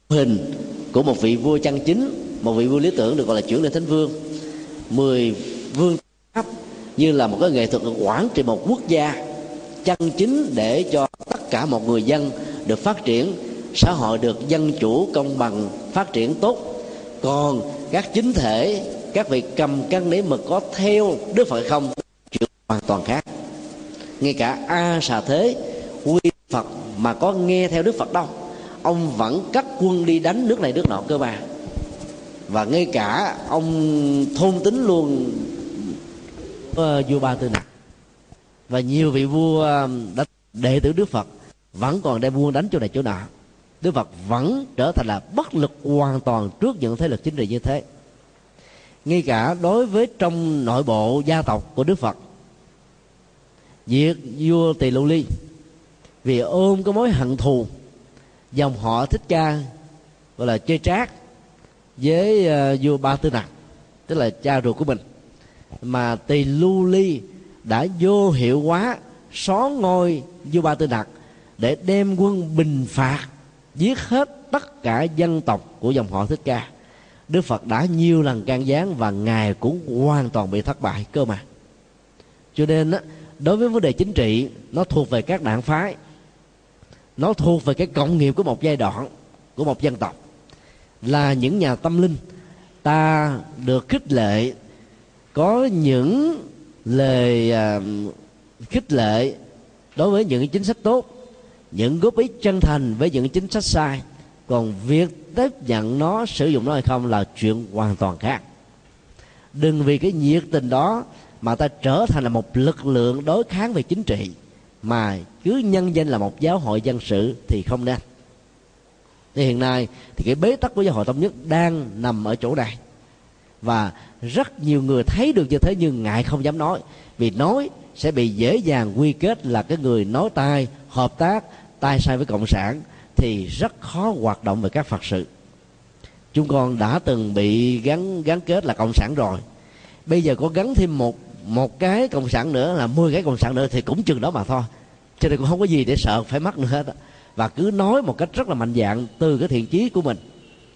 hình của một vị vua chân chính một vị vua lý tưởng được gọi là chuyển lên thánh vương. Mười vương cấp như là một cái nghệ thuật quản trị một quốc gia, chân chính để cho tất cả một người dân được phát triển, xã hội được dân chủ, công bằng, phát triển tốt. Còn các chính thể, các vị cầm cân nấy mực có theo đức phật không chuyện hoàn toàn khác. Ngay cả a xà thế, quy phật mà có nghe theo đức phật đâu, ông vẫn cắt quân đi đánh nước này, nước nọ, cơ mà và ngay cả ông thôn tính luôn. Vua ba tư nặc và nhiều vị vua um, đã đệ tử đức phật vẫn còn đem buôn đánh chỗ này chỗ nọ. Đức phật vẫn trở thành là bất lực hoàn toàn trước những thế lực chính trị như thế. Ngay cả đối với trong nội bộ gia tộc của đức phật, việc vua tỳ lưu ly vì ôm cái mối hận thù, dòng họ thích ca, gọi là chơi trác với uh, vua ba tư nặc tức là cha ruột của mình. Mà tỳ lưu ly đã vô hiệu hóa xóa ngôi vua ba tư nặc để đem quân bình phạt giết hết tất cả dân tộc của dòng họ thích ca. Đức phật đã nhiều lần can gián và ngài cũng hoàn toàn bị thất bại cơ mà. Cho nên đối với vấn đề chính trị nó thuộc về các đảng phái nó thuộc về cái cộng nghiệp của một giai đoạn của một dân tộc là những nhà tâm linh. Ta được khích lệ, có những lời à, khích lệ đối với những chính sách tốt, những góp ý chân thành với những chính sách sai. Còn việc tiếp nhận nó, sử dụng nó hay không là chuyện hoàn toàn khác. Đừng vì cái nhiệt tình đó mà ta trở thành là một lực lượng đối kháng về chính trị, mà cứ nhân danh là một giáo hội dân sự thì không nên thì hiện nay thì cái bế tắc của giáo hội thống nhất đang nằm ở chỗ này. Và rất nhiều người thấy được như thế nhưng ngại không dám nói. Vì nói sẽ bị dễ dàng quy kết là cái người nói tai, hợp tác, tai sai với cộng sản thì rất khó hoạt động về các phật sự. Chúng con đã từng bị gắn gắn kết là cộng sản rồi. Bây giờ có gắn thêm một một cái cộng sản nữa là 10 cái cộng sản nữa thì cũng chừng đó mà thôi. Cho nên cũng không có gì để sợ phải mất nữa hết và cứ nói một cách rất là mạnh dạng từ cái thiện chí của mình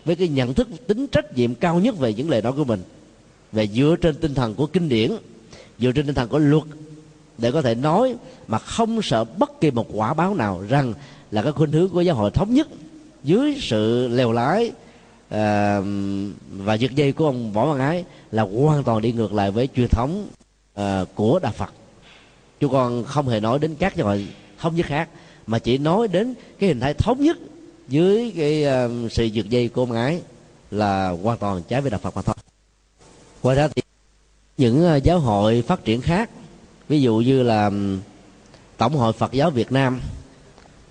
với cái nhận thức tính trách nhiệm cao nhất về những lời nói của mình. Về dựa trên tinh thần của kinh điển dựa trên tinh thần của luật để có thể nói mà không sợ bất kỳ một quả báo nào rằng là cái khuynh hướng của giáo hội thống nhất dưới sự lèo lái uh, và giật dây của ông võ văn ái là hoàn toàn đi ngược lại với truyền thống uh, của đạo phật. Chúng con không hề nói đến các giáo hội thống nhất khác mà chỉ nói đến cái hình thái thống nhất dưới cái uh, sự dược dây của ông ái là hoàn toàn trái với đạo phật mà thôi. Ngoài ra thì những uh, giáo hội phát triển khác ví dụ như là um, tổng hội phật giáo việt nam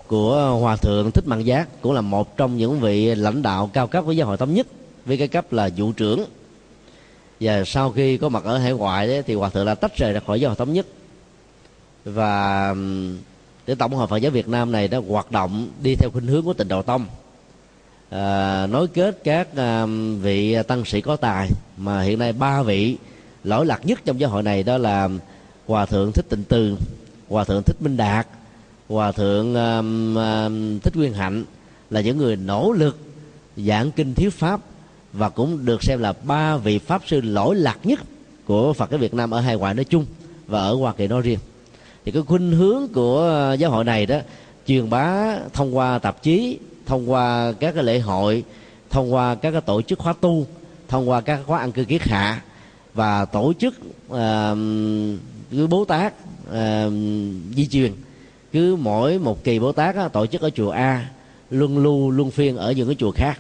của hòa thượng thích mạng giác cũng là một trong những vị lãnh đạo cao cấp của giáo hội thống nhất với cái cấp là vụ trưởng. Và sau khi có mặt ở hải ngoại đấy, thì hòa thượng đã tách rời ra khỏi giáo hội thống nhất. Và um, cái tổng hội phật giáo việt nam này đã hoạt động đi theo khuynh hướng của tịnh độ tông. À, nối kết các à, vị tăng sĩ có tài mà hiện nay ba vị lỗi lạc nhất trong giáo hội này đó là hòa thượng thích tịnh từ hòa thượng thích minh đạt hòa thượng à, à, thích nguyên hạnh là những người nỗ lực giảng kinh thiếu pháp và cũng được xem là ba vị pháp sư lỗi lạc nhất của phật giáo việt nam ở hai ngoại nói chung và ở hoa kỳ nói riêng thì cái khuynh hướng của ờ, giáo hội này đó truyền bá thông qua tạp chí thông qua các cái lễ hội thông qua các cái tổ chức khóa tu thông qua các khóa ăn cư kiết hạ và tổ chức uh, cứ bố tát uh, di truyền. Cứ mỗi một kỳ bố tát á, tổ chức ở chùa a luân lưu luân phiên ở những cái chùa khác.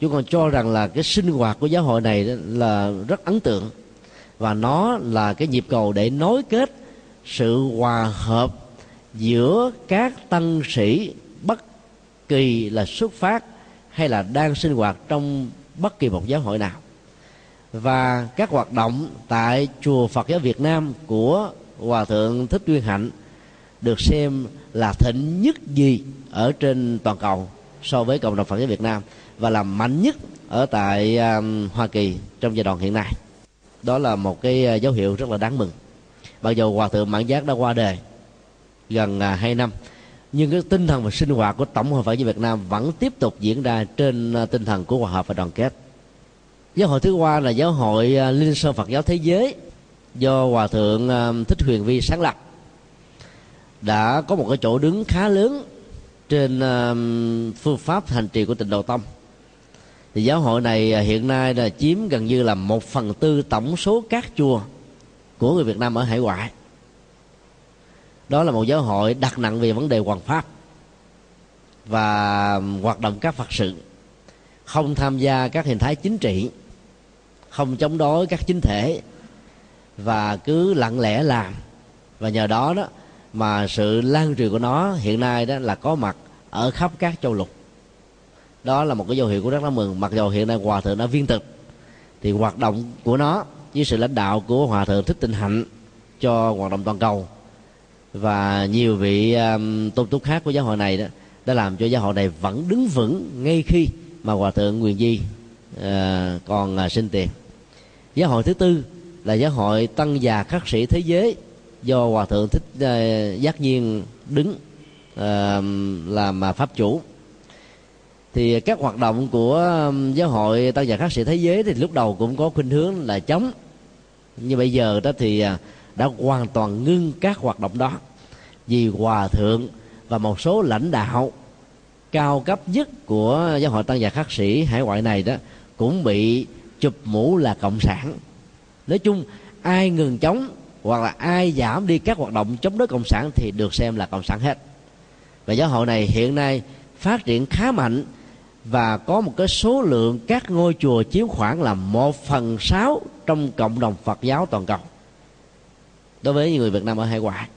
Chúng còn cho rằng là cái sinh hoạt của giáo hội này là rất ấn tượng và nó là cái nhịp cầu để nối kết sự hòa hợp giữa các tăng sĩ bất kỳ là xuất phát hay là đang sinh hoạt trong bất kỳ một giáo hội nào. Và các hoạt động tại chùa Phật giáo Việt Nam của hòa thượng Thích Duyên Hạnh được xem là thịnh nhất gì ở trên toàn cầu so với cộng đồng Phật giáo Việt Nam và là mạnh nhất ở tại à, Hoa Kỳ trong giai đoạn hiện nay. Đó là một cái à, dấu hiệu rất là đáng mừng mặc dù hòa thượng mãn giác đã qua đời gần à, uh, 2 năm. Nhưng cái tinh thần và sinh hoạt của tổng hội Phật giáo Việt Nam vẫn tiếp tục diễn ra trên uh, tinh thần của hòa hợp và đoàn kết. Giáo hội thứ ba là giáo hội uh, Liên Sơn Phật giáo Thế giới do hòa thượng uh, Thích Huyền Vi sáng lập. Đã có một cái chỗ đứng khá lớn trên uh, phương pháp hành trì của tịnh độ tông. Thì giáo hội này hiện nay là chiếm gần như là một phần tư tổng số các chùa của người Việt Nam ở hải ngoại. Đó là một giáo hội đặt nặng về vấn đề hoàng pháp và hoạt động các phật sự, không tham gia các hình thái chính trị, không chống đối các chính thể và cứ lặng lẽ làm. Và nhờ đó đó mà sự lan truyền của nó hiện nay đó là có mặt ở khắp các châu lục. Đó là một cái dấu hiệu của rất là mừng. Mặc dù hiện nay hòa thượng đã viên tịch, thì hoạt động của nó với sự lãnh đạo của hòa thượng thích tinh hạnh cho hoạt động toàn cầu. Và nhiều vị um, tôn túc khác của giáo hội này đó đã làm cho giáo hội này vẫn đứng vững ngay khi mà hòa thượng Nguyên Di uh, còn à, uh, sinh tiền. Giáo hội thứ tư là giáo hội tăng già khắc sĩ thế giới do hòa thượng thích uh, giác nhiên đứng uh, làm à, pháp chủ. Thì các hoạt động của giáo hội tăng già khắc sĩ thế giới thì lúc đầu cũng có khuynh hướng là chống như bây giờ đó thì à, đã hoàn toàn ngưng các hoạt động đó. Vì hòa thượng và một số lãnh đạo cao cấp nhất của giáo hội tăng già khắc sĩ hải ngoại này đó cũng bị chụp mũ là cộng sản. Nói chung, ai ngừng chống hoặc là ai giảm đi các hoạt động chống đối cộng sản thì được xem là cộng sản hết. Và giáo hội này hiện nay phát triển khá mạnh và có một cái số lượng các ngôi chùa chiếm khoảng là một phần sáu trong cộng đồng Phật giáo toàn cầu. Đối với người Việt Nam ở hải ngoại.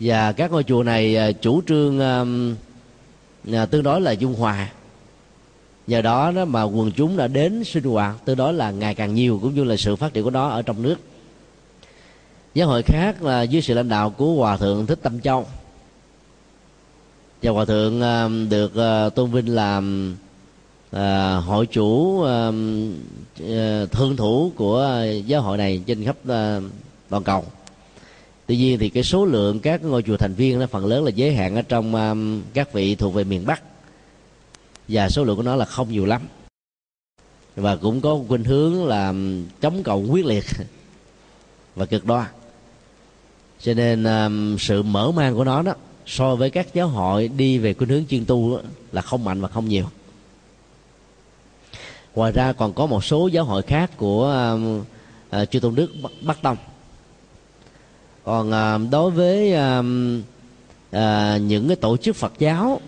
Và các ngôi chùa này à, chủ trương uh, tương đối là dung hòa. Nhờ đó đó mà quần chúng đã đến sinh hoạt tương đối là ngày càng nhiều cũng như là sự phát triển của nó ở trong nước. Giáo hội khác là dưới sự lãnh đạo của hòa thượng thích tâm châu và hòa thượng ờ, được ờ, tôn vinh làm ờ, hội chủ thương thủ của giáo hội này trên khắp toàn cầu. Tuy nhiên thì cái số lượng các ngôi chùa thành viên nó phần lớn là giới hạn ở trong um, các vị thuộc về miền bắc. Và số lượng của nó là không nhiều lắm. Và cũng có khuynh hướng là chống cộng quyết liệt và cực đoan. Cho nên um, sự mở mang của nó đó so với các giáo hội đi về khuynh hướng chuyên tu là không mạnh và không nhiều. Ngoài ra còn có một số giáo hội khác của uh, chư tôn đức bắc, bắc tông. Còn uh, đối với uh, uh, những cái tổ chức phật giáo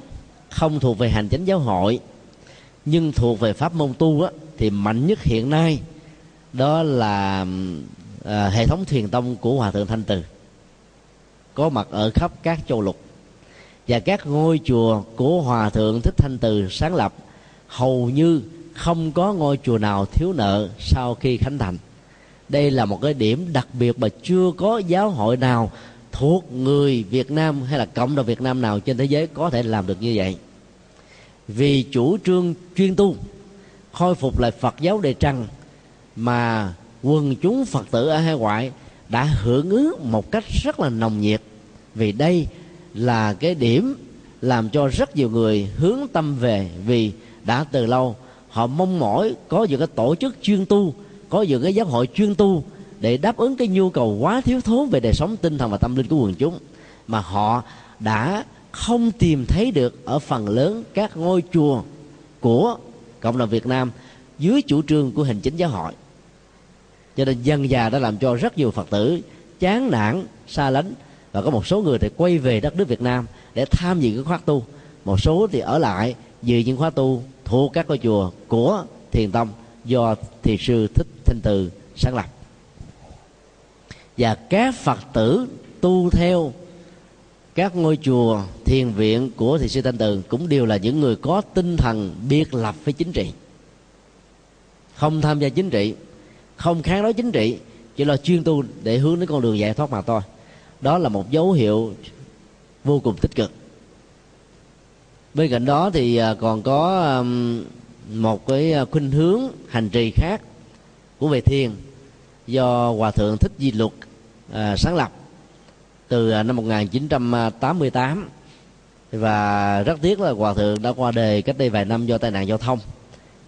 không thuộc về hành chánh giáo hội nhưng thuộc về pháp môn tu á, thì mạnh nhất hiện nay đó là uh, hệ thống thiền tông của hòa thượng thanh từ. Có mặt ở khắp các châu lục và các ngôi chùa của hòa thượng thích thanh từ sáng lập hầu như không có ngôi chùa nào thiếu nợ sau khi khánh thành. Đây là một cái điểm đặc biệt mà chưa có giáo hội nào thuộc người Việt Nam hay là cộng đồng Việt Nam nào trên thế giới có thể làm được như vậy. Vì chủ trương chuyên tu, khôi phục lại Phật giáo đề trăng mà quần chúng Phật tử ở hai ngoại đã hưởng ứng một cách rất là nồng nhiệt. Vì đây là cái điểm làm cho rất nhiều người hướng tâm về vì đã từ lâu họ mong mỏi có những cái tổ chức chuyên tu, có những cái giáo hội chuyên tu để đáp ứng cái nhu cầu quá thiếu thốn về đời sống tinh thần và tâm linh của quần chúng. Mà họ đã không tìm thấy được ở phần lớn các ngôi chùa của cộng đồng Việt Nam dưới chủ trương của hình chính giáo hội. Cho nên dân già đã làm cho rất nhiều phật tử chán nản, xa lánh và có một số người thì quay về đất nước Việt Nam để tham dự cái khóa tu. Một số thì ở lại dự những khóa tu thuộc các ngôi chùa của thiền tông do thiền sư thích thanh từ sáng lập. Và các phật tử tu theo các ngôi chùa thiền viện của thiền sư thanh từ cũng đều là những người có tinh thần biệt lập với chính trị. Không tham gia chính trị, không kháng đối chính trị, chỉ là chuyên tu để hướng đến con đường giải thoát mà thôi đó là một dấu hiệu vô cùng tích cực. Bên cạnh đó thì à, còn có một cái à, khuynh hướng hành trì khác của về thiền do hòa thượng thích di luật à, sáng lập từ à, năm 1988 và rất tiếc là hòa thượng đã qua đời cách đây vài năm do tai nạn giao thông.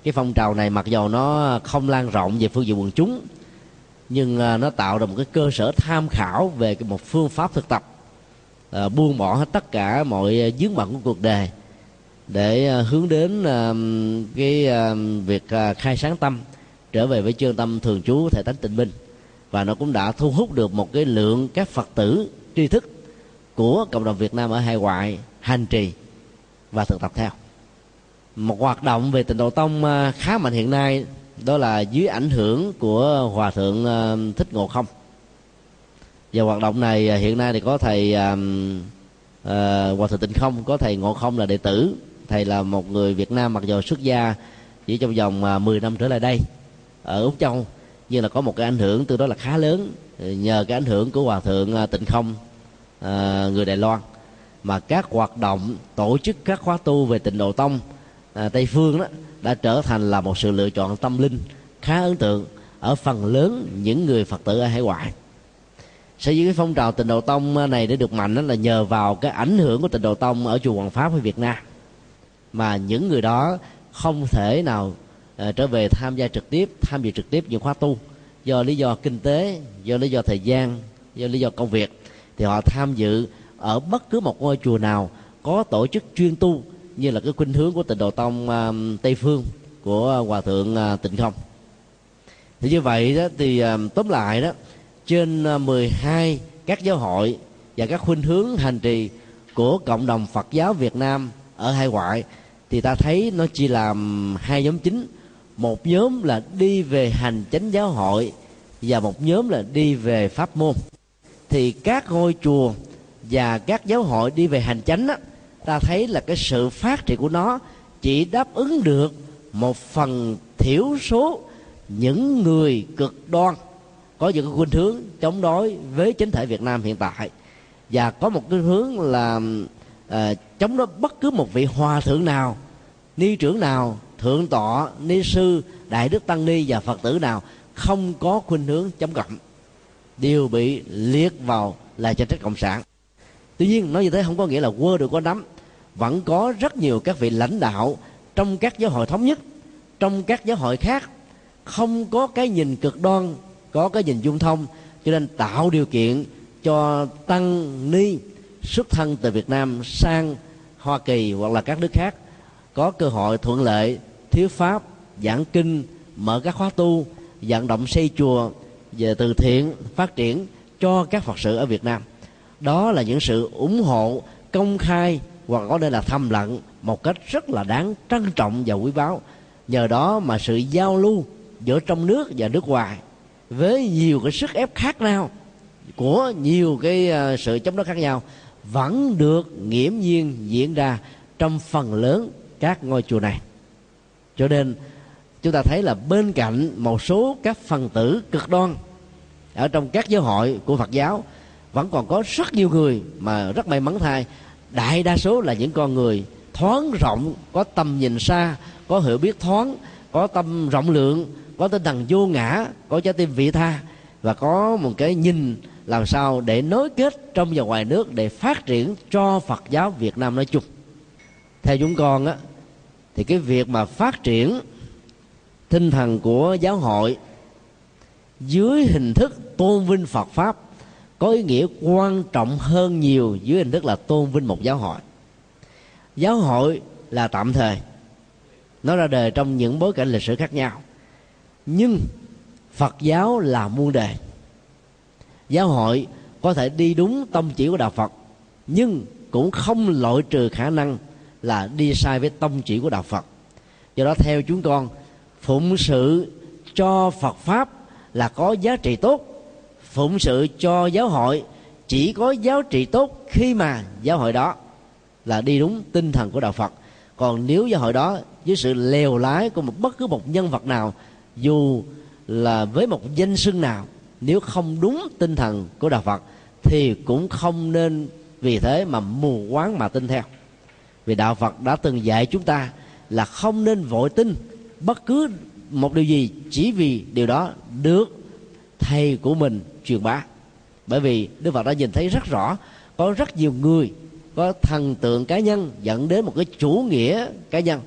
Cái phong trào này mặc dầu nó không lan rộng về phương diện quần chúng nhưng à, nó tạo ra một cái cơ sở tham khảo về một phương pháp thực tập à, buông bỏ hết tất cả mọi à, dướng bận của cuộc đời để à, hướng đến à, cái à, việc à, khai sáng tâm trở về với chương tâm thường trú thể tánh tịnh minh. Và nó cũng đã thu hút được một cái lượng các phật tử tri thức của cộng đồng Việt Nam ở hải ngoại hành trì và thực tập theo. Một hoạt động về tịnh độ tông à, khá mạnh hiện nay đó là dưới ảnh hưởng của hòa thượng ờ, thích ngộ không. Và hoạt động này ờ, hiện nay thì có thầy uh, uh, hòa thượng tịnh không có thầy ngộ không là đệ tử. Thầy là một người việt nam mặc dù xuất gia chỉ trong vòng uh, 10 năm trở lại đây ở úc châu nhưng là có một cái ảnh hưởng từ đó là khá lớn nhờ cái ảnh hưởng của hòa thượng tịnh không uh, người đài loan. Mà các hoạt động tổ chức các khóa tu về tịnh độ tông uh, tây phương đó đã trở thành là một sự lựa chọn tâm linh khá ấn tượng ở phần lớn những người phật tử ở hải ngoại. Sở dĩ cái phong trào tịnh độ tông này để được mạnh đó là nhờ vào cái ảnh hưởng của tịnh độ tông ở chùa Hoàng Pháp ở Việt Nam mà những người đó không thể nào uh, trở về tham gia trực tiếp tham dự trực tiếp những khóa tu. Do lý do kinh tế do lý do thời gian do lý do công việc thì họ tham dự ở bất cứ một ngôi chùa nào có tổ chức chuyên tu như là cái khuynh hướng của tịnh độ tông uh, tây phương của hòa thượng uh, tịnh không. Thì như vậy đó thì uh, tóm lại đó trên 12 các giáo hội và các khuynh hướng hành trì của cộng đồng Phật giáo Việt Nam ở hai ngoại thì ta thấy nó chỉ làm hai nhóm chính. Một nhóm là đi về hành chánh giáo hội và một nhóm là đi về pháp môn. Thì các ngôi chùa và các giáo hội đi về hành chánh á, ta thấy là cái sự phát triển của nó chỉ đáp ứng được một phần thiểu số những người cực đoan. Có những cái khuynh hướng chống đối với chính thể Việt Nam hiện tại. Và có một cái hướng là à, chống đối bất cứ một vị hòa thượng nào ni trưởng nào thượng tọa ni sư đại đức tăng ni và phật tử nào không có khuynh hướng chống cộng. Đều bị liệt vào là tranh trách cộng sản tuy nhiên, nói như thế không có nghĩa là quơ được có nắm. Vẫn có rất nhiều các vị lãnh đạo trong các giáo hội thống nhất, trong các giáo hội khác. Không có cái nhìn cực đoan, có cái nhìn dung thông. Cho nên tạo điều kiện cho tăng ni xuất thân từ Việt Nam sang Hoa Kỳ hoặc là các nước khác. Có cơ hội thuận lợi thiếu pháp, giảng kinh, mở các khóa tu, vận động xây chùa về từ thiện, phát triển cho các phật sự ở Việt Nam đó là những sự ủng hộ, công khai hoặc có thể là thầm lặng một cách rất là đáng trân trọng và quý báu. Nhờ đó mà sự giao lưu giữa trong nước và nước ngoài với nhiều cái sức ép khác nhau của nhiều cái ờ, sự chống đối khác nhau vẫn được nghiễm nhiên diễn ra trong phần lớn các ngôi chùa này. Cho nên chúng ta thấy là bên cạnh một số các phần tử cực đoan ở trong các giáo hội của Phật giáo vẫn còn có rất nhiều người mà rất may mắn thay. Đại đa số là những con người thoáng rộng, có tầm nhìn xa, có hiểu biết thoáng, có tâm rộng lượng, có tinh thần vô ngã, có trái tim vị tha, và có một cái nhìn làm sao để nối kết trong và ngoài nước để phát triển cho Phật giáo Việt Nam nói chung. Theo chúng con á, thì cái việc mà phát triển tinh thần của giáo hội dưới hình thức tôn vinh Phật pháp có ý nghĩa quan trọng hơn nhiều dưới hình thức là tôn vinh một giáo hội. Giáo hội là tạm thời. Nó ra đời trong những bối cảnh lịch sử khác nhau. Nhưng phật giáo là muôn đề giáo hội có thể đi đúng tâm chỉ của đạo phật, nhưng cũng không loại trừ khả năng là đi sai với tâm chỉ của đạo phật. Do đó, theo chúng con, phụng sự cho phật pháp là có giá trị tốt phụng sự cho giáo hội, chỉ có giá trị tốt khi mà giáo hội đó là đi đúng tinh thần của đạo phật. Còn nếu giáo hội đó với sự lèo lái của một bất cứ một nhân vật nào, dù là với một danh xưng nào, nếu không đúng tinh thần của đạo phật, thì cũng không nên vì thế mà mù quáng mà tin theo. Vì đạo phật đã từng dạy chúng ta là không nên vội tin bất cứ một điều gì chỉ vì điều đó được thầy của mình truyền bá. Bởi vì đức phật đã nhìn thấy rất rõ, có rất nhiều người, có thần tượng cá nhân dẫn đến một cái chủ nghĩa cá nhân.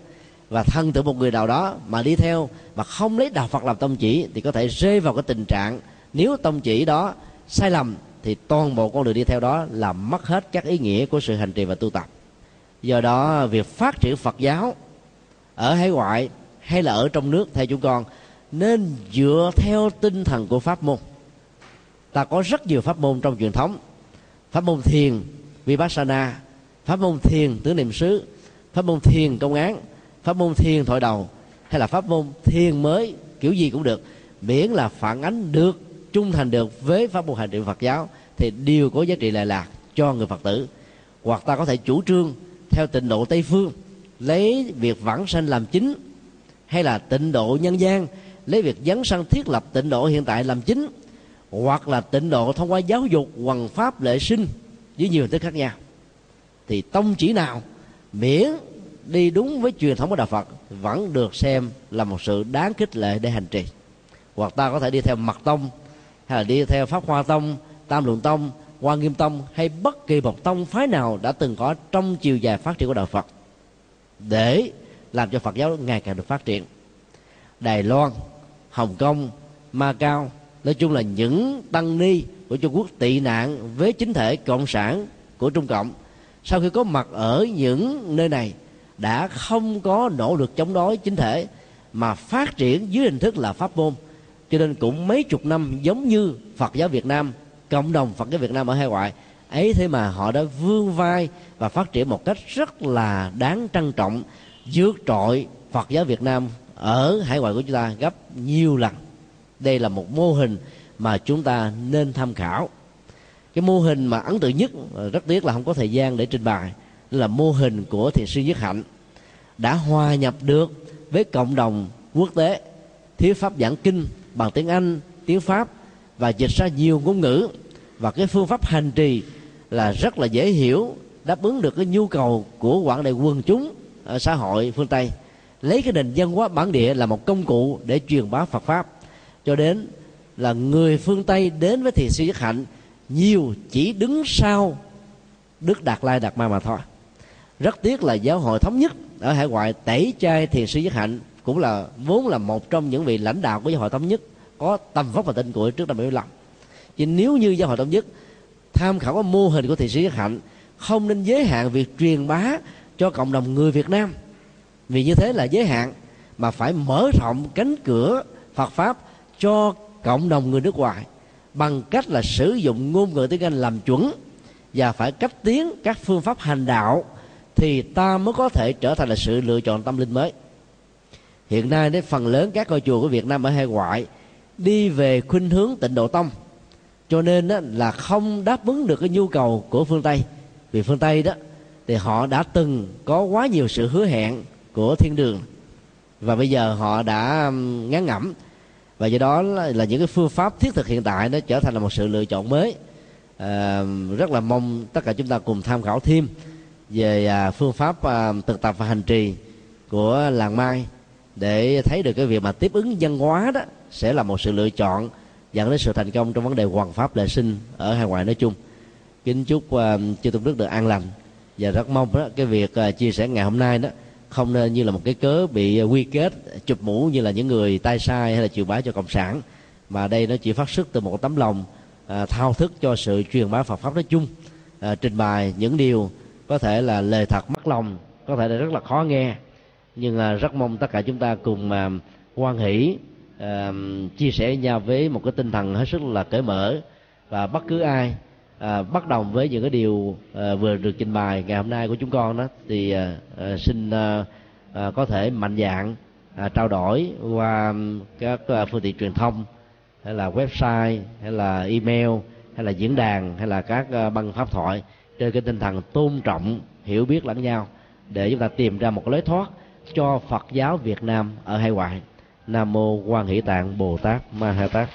Và thân tượng một người nào đó mà đi theo mà không lấy đạo phật làm tông chỉ thì có thể rơi vào cái tình trạng nếu tông chỉ đó sai lầm thì toàn bộ con đường đi theo đó là mất hết các ý nghĩa của sự hành trì và tu tập. Do đó, việc phát triển phật giáo ở hải ngoại hay là ở trong nước theo chúng con nên dựa theo tinh thần của pháp môn ta có rất nhiều pháp môn trong truyền thống. Pháp môn thiền, vipassana. Pháp môn thiền, tứ niệm xứ. Pháp môn thiền, công án. Pháp môn thiền thoại đầu. Hay là pháp môn thiền mới, kiểu gì cũng được. Miễn là phản ánh được, trung thành được với pháp môn hành trì Phật giáo, thì đều có giá trị lệ lạc cho người Phật tử. Hoặc ta có thể chủ trương theo tịnh độ Tây phương, lấy việc vãng sanh làm chính, hay là tịnh độ nhân gian, lấy việc dấn sanh thiết lập tịnh độ hiện tại làm chính hoặc là tịnh độ thông qua giáo dục, hoằng pháp lệ sinh với nhiều hình thức khác nhau. Thì tông chỉ nào, miễn đi đúng với truyền thống của đạo Phật, vẫn được xem là một sự đáng khích lệ để hành trì. Hoặc ta có thể đi theo mật tông, hay là đi theo pháp hoa tông, tam luận tông, hoa nghiêm tông, hay bất kỳ một tông phái nào đã từng có trong chiều dài phát triển của đạo Phật, để làm cho Phật giáo ngày càng được phát triển. Đài Loan, Hồng Kông, Macau nói chung là những tăng ni của Trung Quốc tị nạn với chính thể cộng sản của Trung Cộng, sau khi có mặt ở những nơi này, đã không có nỗ lực chống đối chính thể, mà phát triển dưới hình thức là pháp môn. Cho nên cũng mấy chục năm giống như Phật giáo Việt Nam, cộng đồng Phật giáo Việt Nam ở hải ngoại, ấy thế mà họ đã vươn vai và phát triển một cách rất là đáng trân trọng, vượt trội Phật giáo Việt Nam ở hải ngoại của chúng ta gấp nhiều lần đây là một mô hình mà chúng ta nên tham khảo. Cái mô hình mà ấn tượng nhất ờ, rất tiếc là không có thời gian để trình bày, là mô hình của thiền sư nhất hạnh. Đã hòa nhập được với cộng đồng quốc tế, thiếu pháp giảng kinh bằng tiếng anh, tiếng pháp và dịch ra nhiều ngôn ngữ. Và cái phương pháp hành trì là rất là dễ hiểu, đáp ứng được cái nhu cầu của quảng đại quần chúng ở xã hội phương tây. Lấy cái nền văn hóa bản địa là một công cụ để truyền bá phật pháp cho đến là người phương tây đến với thiền sư nhất hạnh, nhiều chỉ đứng sau đức đạt lai đạt ma mà thôi. Rất tiếc là giáo hội thống nhất ở hải ngoại tẩy chay thiền sư nhất hạnh cũng là vốn là một trong những vị lãnh đạo của giáo hội thống nhất, có tầm vóc và tên tuổi trước năm 75 chứ nếu như giáo hội thống nhất tham khảo cái mô hình của thiền sư nhất hạnh, không nên giới hạn việc truyền bá cho cộng đồng người Việt Nam. Vì như thế là giới hạn, mà phải mở rộng cánh cửa Phật pháp cho cộng đồng người nước ngoài bằng cách là sử dụng ngôn ngữ tiếng Anh làm chuẩn và phải cách tiến các phương pháp hành đạo thì ta mới có thể trở thành là sự lựa chọn tâm linh mới. Hiện nay đến phần lớn các ngôi chùa của Việt Nam ở hải ngoại đi về khuynh hướng tịnh độ tông, cho nên đó là không đáp ứng được cái nhu cầu của phương Tây. Vì phương Tây đó thì họ đã từng có quá nhiều sự hứa hẹn của thiên đường và bây giờ họ đã ngán ngẩm và do đó là những cái phương pháp thiết thực hiện tại nó trở thành là một sự lựa chọn mới. À, rất là mong tất cả chúng ta cùng tham khảo thêm về à, phương pháp à, thực tập và hành trì của làng mai để thấy được cái việc mà tiếp ứng văn hóa đó sẽ là một sự lựa chọn dẫn đến sự thành công trong vấn đề hoàn pháp lệ sinh ở hải ngoại nói chung. Kính chúc uh, chư tôn đức được an lành và rất mong đó cái việc uh, chia sẻ ngày hôm nay đó không nên như là một cái cớ bị ờ, quy kết chụp mũ như là những người tay sai hay là chịu bá cho cộng sản. Mà đây nó chỉ phát xuất từ một tấm lòng à, thao thức cho sự truyền bá Phật pháp nói chung. À, trình bày những điều có thể là lời thật mất lòng có thể là rất là khó nghe. Nhưng à, rất mong tất cả chúng ta cùng à, quan hỷ à, chia sẻ với nhau với một cái tinh thần hết sức là cởi mở. Và bất cứ ai à, bắt đầu với những cái điều à, vừa được trình bày ngày hôm nay của chúng con đó thì à, à xin à, à, có thể mạnh dạng à, trao đổi qua các à, phương tiện truyền thông hay là website hay là email hay là diễn đàn hay là các à, băng pháp thoại trên cái tinh thần tôn trọng hiểu biết lẫn nhau để chúng ta tìm ra một lối thoát cho Phật giáo Việt Nam ở hải ngoại. Nam mô Quan Hỷ Tạng Bồ Tát Ma Ha Tát.